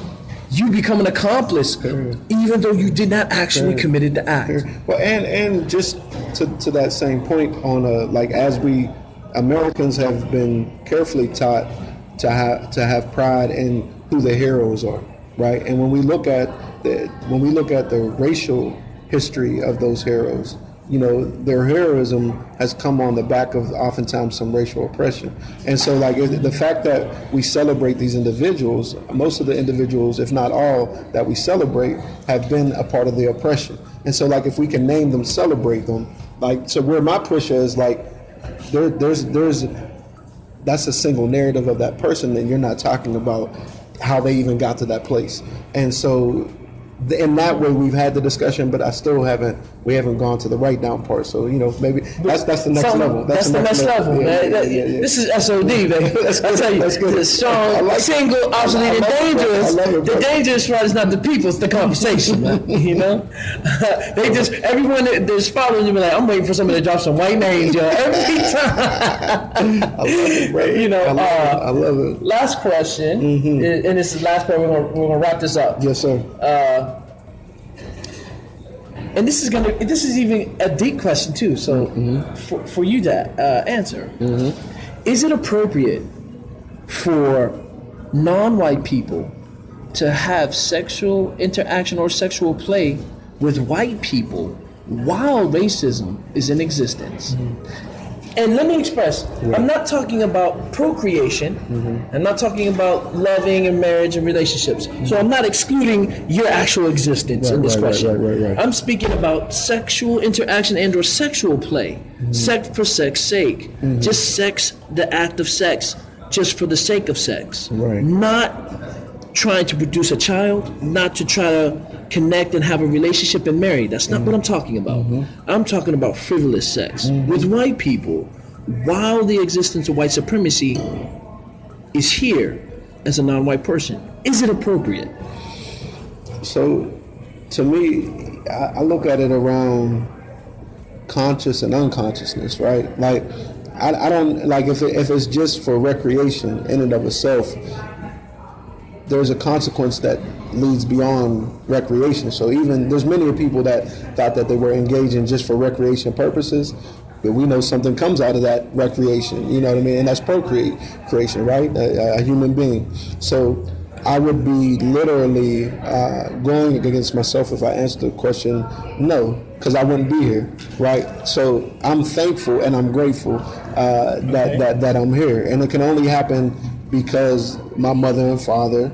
A: You become an accomplice, even though you did not actually committed the act.
B: Well, and and just to, to that same point on uh, like as we Americans have been carefully taught to have to have pride in who the heroes are, right? And when we look at the when we look at the racial history of those heroes, you know, their heroism has come on the back of oftentimes some racial oppression. And so, like, the fact that we celebrate these individuals, most of the individuals, if not all, that we celebrate have been a part of the oppression. And so, like, if we can name them, celebrate them, like, so where my push is, like, there, there's, there's, that's a single narrative of that person, then you're not talking about how they even got to that place. And so, in that way, we've had the discussion, but I still haven't. We haven't gone to the write down part. So you know, maybe that's that's the next
A: Some-
B: level.
A: That's, the next level,
B: Yeah,
A: man.
B: yeah, yeah, yeah.
A: This is SOD, man. I tell you,
B: That's good.
A: strong,
B: I like
A: single, obsolete, and dangerous.
B: It,
A: the dangerous part is not the people; it's the conversation, man. You know, they just everyone that- that's following you be like, I'm waiting for somebody to drop some white names, yo. Every time.
B: I love it, bro.
A: You know,
B: I love,
A: uh,
B: it. I love it.
A: Last question, and and this is the last part. We're gonna, we're gonna wrap this up.
B: Yes, sir.
A: Uh, and this is gonna this is even a deep question too so mm-hmm. for, for you to uh, answer. Mm-hmm. Is it appropriate for non-white people to have sexual interaction or sexual play with white people while racism is in existence mm-hmm. And let me express i'm not talking about procreation. I'm not talking about loving and marriage and relationships. So i'm not excluding your actual existence in this
B: right, right,
A: question.
B: right, right, right.
A: i'm speaking about sexual interaction and or sexual play.
B: Mm-hmm.
A: sex for sex sake. Just sex the act of sex just for the sake of sex.
B: Right.
A: not trying to produce a child, not to try to connect and have a relationship and marry. That's not what I'm talking about. Mm-hmm. I'm talking about frivolous sex mm-hmm. with white people while the existence of white supremacy is here as a non white person. Is it appropriate?
B: So, to me, I, I look at it around conscious and unconsciousness, right? Like, I, I don't like if it, if it's just for recreation in and of itself. There's a consequence that leads beyond recreation. So even there's many people that thought that they were engaging just for recreation purposes, but we know something comes out of that recreation. You know what I mean? And that's procreate creation, right? A, a human being. So I would be literally uh, going against myself if I answered the question no, because I wouldn't be here, right? So I'm thankful and I'm grateful uh, that, that that I'm here, and it can only happen because my mother and father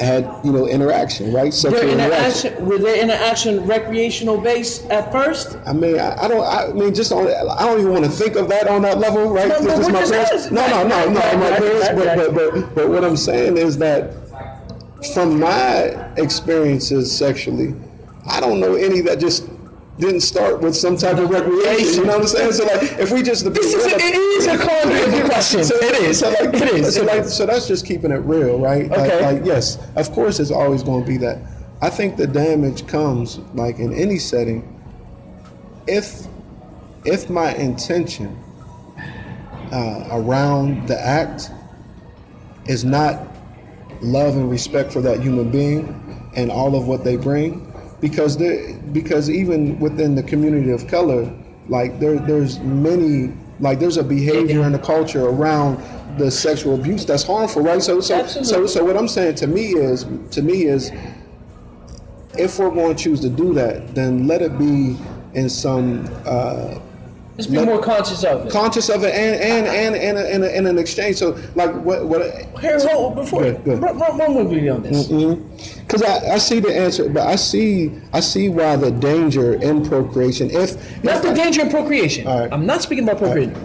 B: had you know interaction, right? Sexual
A: Their
B: interaction.
A: interaction, were their interaction recreational based at first?
B: I mean, I, I don't. I mean, just on. I don't even want to think of that on that level, right?
A: No,
B: This my parents. No, no, no, no,
A: Right,
B: my
A: right,
B: parents.
A: right,
B: But, but but but what I'm saying is that from my experiences sexually, I don't know any that just didn't start with some type of recreation. You know what I'm saying? So like, if we just
A: This is a, it is a concrete question.
B: so,
A: it is.
B: So like,
A: it is.
B: So, like, so that's just keeping it real, right? Like-
A: Okay.
B: Like, yes, of course, it's always going to be that. I think the damage comes, like in any setting, if if my intention uh, around the act is not love and respect for that human being and all of what they bring, because there, because even within the community of color, like there, there's many, like there's a behavior and a culture around the sexual abuse that's harmful, right? So, so, so, so what I'm saying to me is, to me is, if we're going to choose to do that, then let it be in some uh,
A: Let's be more conscious of it.
B: conscious of it and and and and, and, and an exchange. So like what what
A: Here, hold, before
B: Good, good.
A: Run, run, run with me on this. Mm-hmm.
B: because I, I see the answer, but I see I see why the danger in procreation. If
A: Not the danger in procreation.
B: Right.
A: I'm not speaking about procreation.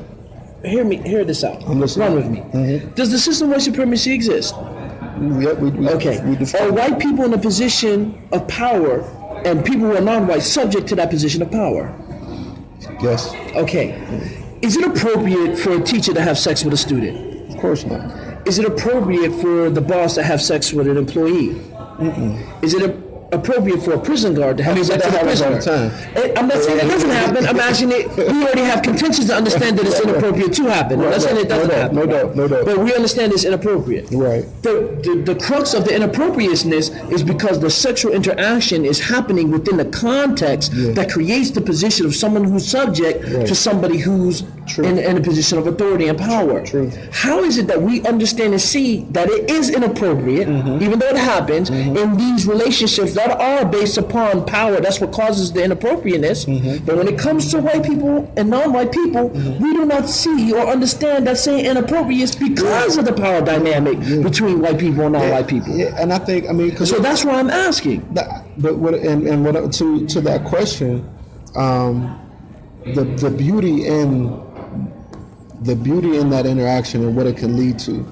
A: Hear me. Hear this out.
B: I'm listening.
A: Run with me. Mm-hmm. Does the system of white supremacy exist?
B: yeah, we, we,
A: Okay.
B: we
A: Are white people in a position of power, and people who are non-white subject to that position of power?
B: Yes,
A: Okay. Is it appropriate for a teacher to have sex with a student?
B: of course not.
A: Is it appropriate for the boss to have sex with an employee? Is it a- appropriate for a prison guard to have
B: mean,
A: sex with a
B: that happens all
A: prisoner?
B: the time.
A: Eh, I'm not saying it doesn't happen. I'm asking it. We already have contentions to understand that it's inappropriate to happen. I'm not saying it doesn't
B: no doubt,
A: happen.
B: no doubt, no doubt.
A: But we understand it's inappropriate.
B: Right.
A: The, the, the crux of the inappropriateness is because the sexual interaction is happening within the context that creates the position of someone who's subject to somebody who's in, in a position of authority and power.
B: True.
A: How is it that we understand and see that it is inappropriate,
B: Mm-hmm.
A: even though it happens, in these relationships that are based upon power? That's what causes the inappropriateness.
B: Mm-hmm.
A: But when it comes to white people and non-white people, we do not see or understand that same inappropriateness because of the power dynamic between white people and non-white people.
B: Yeah, and I think I mean
A: So that's why I'm asking.
B: That, but what and, and what to to that question, um, the the beauty in the beauty in that interaction and what it can lead to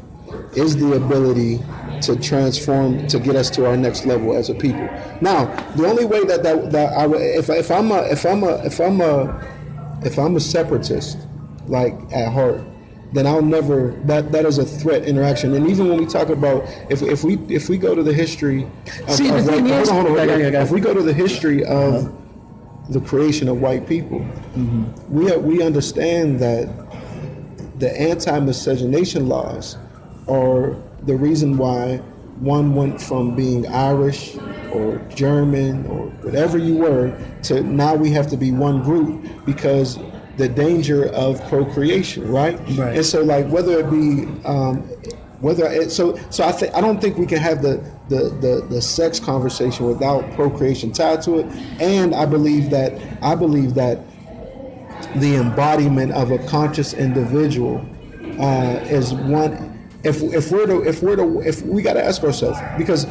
B: is the ability to transform to get us to our next level as a people. Now, the only way that that, that I if if I'm a if I'm a if I'm a if I'm a separatist, like at heart, then I'll never that that is a threat interaction. And even when we talk about if if we if we go to the history of,
A: See, the
B: of
A: thing
B: white-
A: is-
B: hold on, hold on, hold on.
A: okay, okay.
B: if we go to the history of uh-huh. the creation of white people, we we understand that the anti-miscegenation laws are the reason why one went from being Irish or German or whatever you were to now we have to be one group because the danger of procreation, right?
A: Right.
B: And so, like, whether it be um, whether it, so so I think I don't think we can have the, the the the sex conversation without procreation tied to it, and I believe that I believe that the embodiment of a conscious individual uh, is one. If, if we're to if we're to if we got to ask ourselves because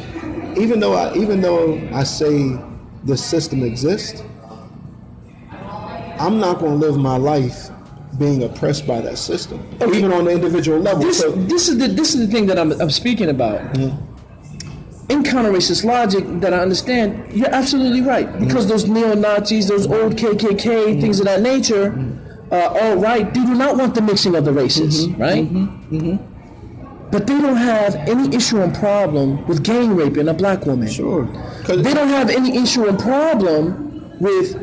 B: even though I even though I say the system exists, I'm not going to live my life being oppressed by that system, even on the individual level.
A: This,
B: so,
A: this is the this is the thing that I'm, I'm speaking about. Mm-hmm. in counter racist logic that I understand, you're absolutely right. Mm-hmm. Because those neo Nazis, those old mm-hmm. KKK, things of that nature, uh, all right, they do not want the mixing of the races, right? But they don't have any issue and problem with gang raping a black woman.
B: Sure.
A: They don't have any issue and problem with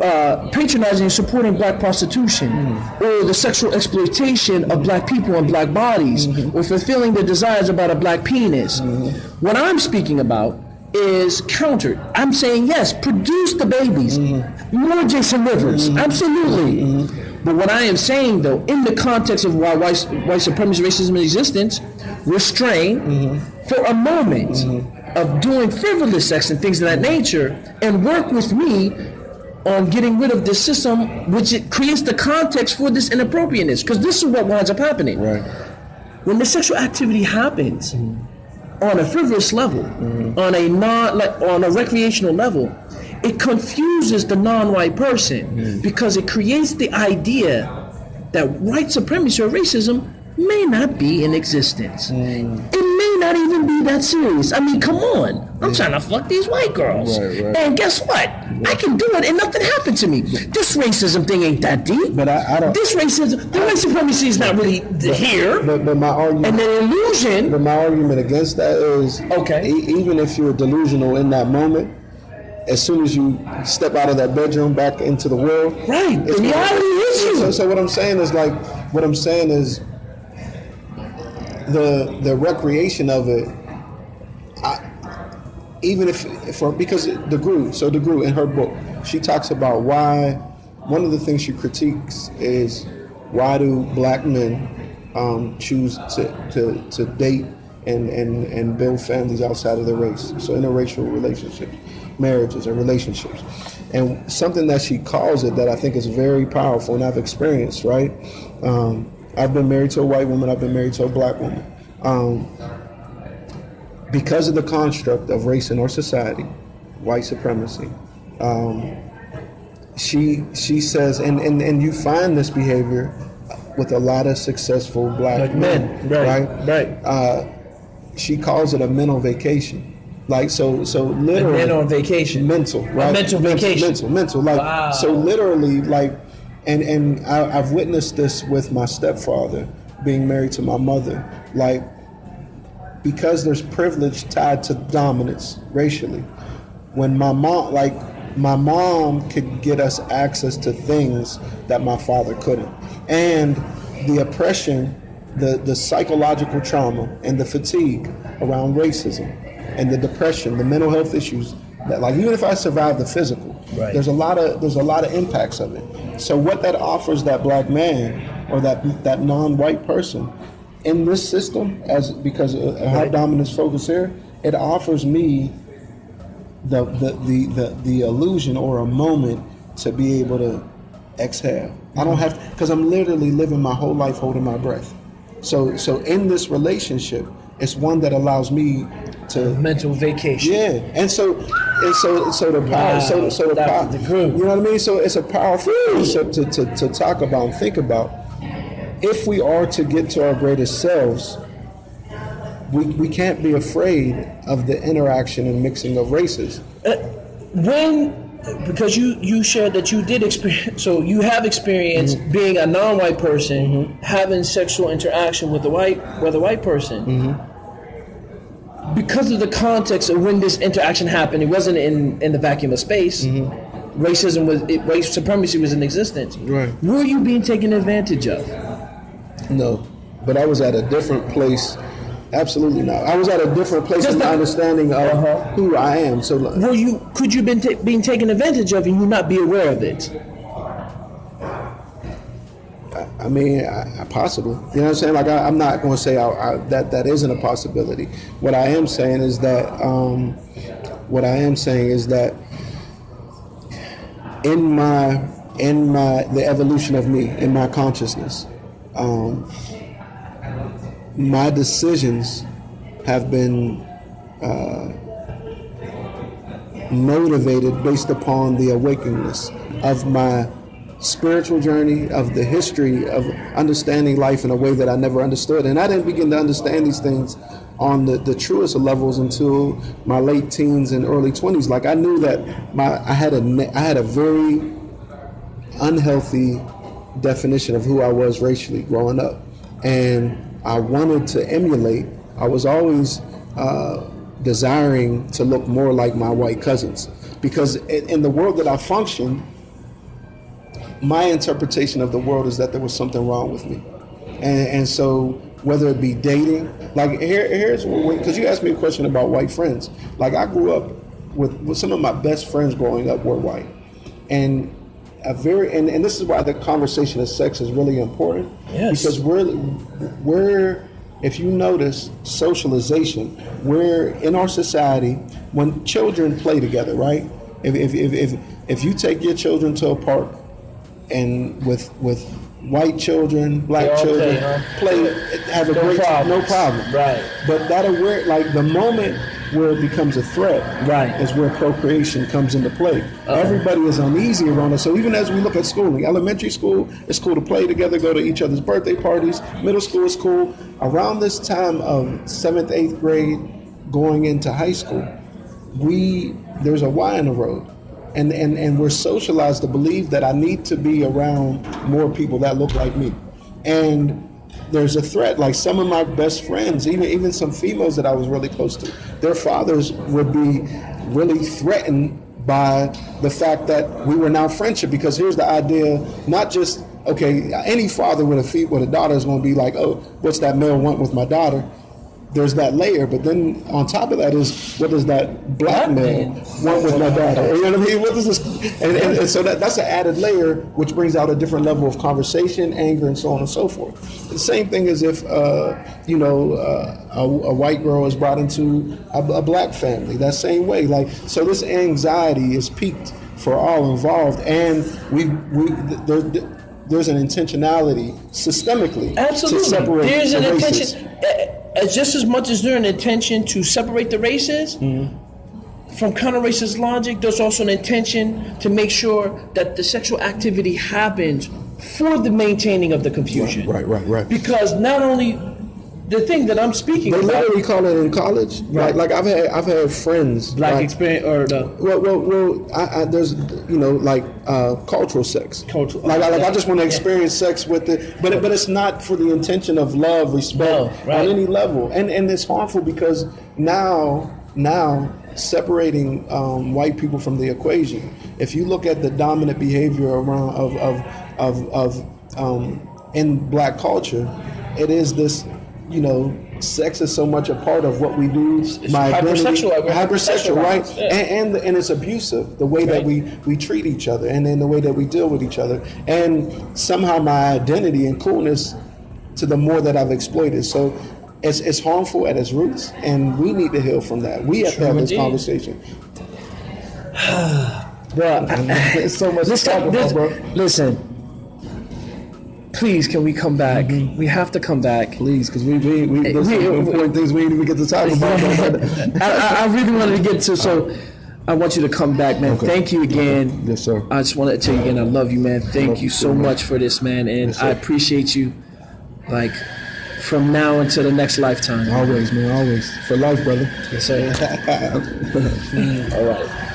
A: uh, patronizing and supporting black prostitution mm. or the sexual exploitation of black people and black bodies mm-hmm. or fulfilling their desires about a black penis. Mm-hmm. What I'm speaking about is countered. I'm saying yes, produce the babies. Mm-hmm. More Jason Rivers. Absolutely. But what I am saying though, in the context of why white, white supremacy racism in existence, restrain mm-hmm. for a moment mm-hmm. of doing frivolous sex and things of that nature and work with me on getting rid of this system which it creates the context for this inappropriateness because this is what winds up happening.
B: Right.
A: when the sexual activity happens mm-hmm. on a frivolous level, on a non like on a recreational level, it confuses the non-white person hmm. because it creates the idea that white supremacy or racism may not be in existence. Hmm. It may not even be that serious. I mean, come on. I'm hmm. trying to fuck these white girls.
B: Right, right.
A: And guess what? I can do it and nothing happened to me. This racism thing ain't that deep.
B: But I, I don't.
A: This racism, the white supremacy is not really here.
B: But, but my argument.
A: And the illusion,
B: But my argument against that is
A: Okay.
B: e- even if you're delusional in that moment, as soon as you step out of that bedroom back into the world,
A: right? The
B: it's
A: reality is
B: So,
A: you.
B: so what I'm saying is like what I'm saying is the the recreation of it. I, even if for because DeGruy, so DeGruy in her book, she talks about why one of the things she critiques is why do black men um, choose to, to, to date and, and, and build families outside of their race, so interracial relationships, marriages and relationships. And something that she calls it that I think is very powerful and I've experienced, right? Um, I've been married to a white woman, I've been married to a black woman. Um, because of the construct of race in our society, white supremacy, um, she she says, and, and, and you find this behavior with a lot of successful black men,
A: men, right, right.
B: Uh, she calls it a mental vacation. Like so, so literally,
A: men on vacation.
B: mental, right?
A: mental vacation.
B: mental, mental. Like
A: Wow.
B: so, literally, like, and and I, I've witnessed this with my stepfather being married to my mother. Like, because there's privilege tied to dominance racially. When my mom, like, my mom could get us access to things that my father couldn't, and the oppression, the the psychological trauma, and the fatigue around racism, and the depression, the mental health issues. That, like, even if I survive the physical,
A: Right.
B: there's a lot of there's a lot of impacts of it. So what that offers that black man or that that non-white person in this system, as because of how
A: Right.
B: dominance focus here, it offers me the the, the the the illusion or a moment to be able to exhale. I don't have because I'm literally living my whole life holding my breath. So so in this relationship, it's one that allows me to
A: Mental vacation.
B: yeah, and so and so so the power,
A: Wow,
B: so so the power,
A: DeGruy.
B: you know what I mean? So it's a powerful concept to, to, to talk about and think about. If we are to get to our greatest selves, we, we can't be afraid of the interaction and mixing of races.
A: When, because you you shared that you did experience, so you have experience
B: Mm-hmm.
A: being a non-white person having sexual interaction with a white with a white person.
B: Mm-hmm.
A: Because of the context of when this interaction happened, it wasn't in in the vacuum of space. Racism was, it, white supremacy was in existence.
B: Mm-hmm. Right.
A: Were you being taken advantage of?
B: No, but I was at a different place. Absolutely not. I was at a different place
A: Just
B: in my
A: the-
B: understanding of
A: Uh-huh.
B: who I am. So like,
A: Were you? Could you been ta- being taken advantage of and you not be aware of it?
B: I mean, I, I possibly. You know what I'm saying? Like, I, I'm not going to say I, I, that that isn't a possibility. What I am saying is that, um, what I am saying is that, in my in my the evolution of me in my consciousness, um, my decisions have been uh, motivated based upon the awakeness of my spiritual journey, of the history of understanding life in a way that I never understood. And I didn't begin to understand these things on the, the truest levels until my late teens and early 20s. Like I knew that my I had a I had a very unhealthy definition of who I was racially growing up, and I wanted to emulate. I was always uh, desiring to look more like my white cousins because in, in the world that I function, my interpretation of the world is that there was something wrong with me, and, and so whether it be dating, like here, here's because you asked me a question about white friends. Like I grew up with, with some of my best friends growing up were white, and a very and, and this is why the conversation of sex is really important
A: Yes.
B: because we're we're if you notice socialization we're in our society when children play together right if if, if, if, if you take your children to a park and with with white children black children
A: play, huh?
B: play have a
A: No
B: great
A: problem.
B: no problem
A: Right.
B: but that aware like the moment where it becomes a threat
A: Right.
B: is where procreation comes into play. Everybody is uneasy around us. So even as we look at schooling, elementary school, it's cool to play together, go to each other's birthday parties. Middle school is cool. Around this time of seventh, eighth grade, going into high school, we there's a Y in the road. And, and, and we're socialized to believe that I need to be around more people that look like me. And there's a threat. Like some of my best friends, even even some females that I was really close to, their fathers would be really threatened by the fact that we were now friendship. Because here's the idea: not just okay, any father with a fe- with a daughter is going to be like, oh, what's that male want with my daughter? There's that layer, but then on top of that is what does that black man want with my daughter? You know what I mean? What does this? And, and, and so that, that's an added layer, which brings out a different level of conversation, anger, and so on and so forth. The same thing as if uh, you know uh, a, a white girl is brought into a, a black family. That same way, like so, this anxiety is peaked for all involved, and we we there, there's an intentionality systemically
A: Absolutely.
B: to separate
A: There's
B: the
A: an
B: races.
A: intention, uh, as just as much as there's an intention to separate the races
B: Mm-hmm.
A: from counter-racist logic, there's also an intention to make sure that the sexual activity happens for the maintaining of the confusion.
B: Right, right, right.
A: Because not only the thing that I'm speaking
B: They
A: about,
B: literally call it in college.
A: Right.
B: Like, like I've had I've had friends
A: black
B: like,
A: experience or the
B: Well, well, well I, I, there's you know like uh, cultural sex.
A: Cultural-
B: Like, I- like I just want to
A: Yeah.
B: experience sex with it, but but it's not for the intention of love, respect
A: No, right.
B: on any level, and and it's harmful because now now separating um, white people from the equation. If you look at the dominant behavior around of of of, of um, in black culture, it is this. You know, sex is so much a part of what we do. my
A: hypersexual- we're
B: hypersexual, right?
A: yeah.
B: And, and and it's abusive the way that we we treat each other and then the way that we deal with each other and somehow my identity and coolness to the more that I've exploited so it's, it's harmful at its roots and we need to heal from that we have to
A: True
B: have this
A: indeed.
B: conversation
A: Bro,
B: it's so much to talk about, bro.
A: listen. Please, can we come back? Mm-hmm. We have to come back.
B: please because we, we, we there's
A: We-
B: some important things we didn't even get to talk about
A: I, I, really wanted to get to so. I want you to come back, man.
B: Okay.
A: Thank you again.
B: Yes, sir.
A: I just want to tell you again, I love you, man. Thank you so much for this, man, and
B: Yes.
A: I appreciate you. Like from now until the next lifetime.
B: always man always for life brother
A: Yes, sir. All right.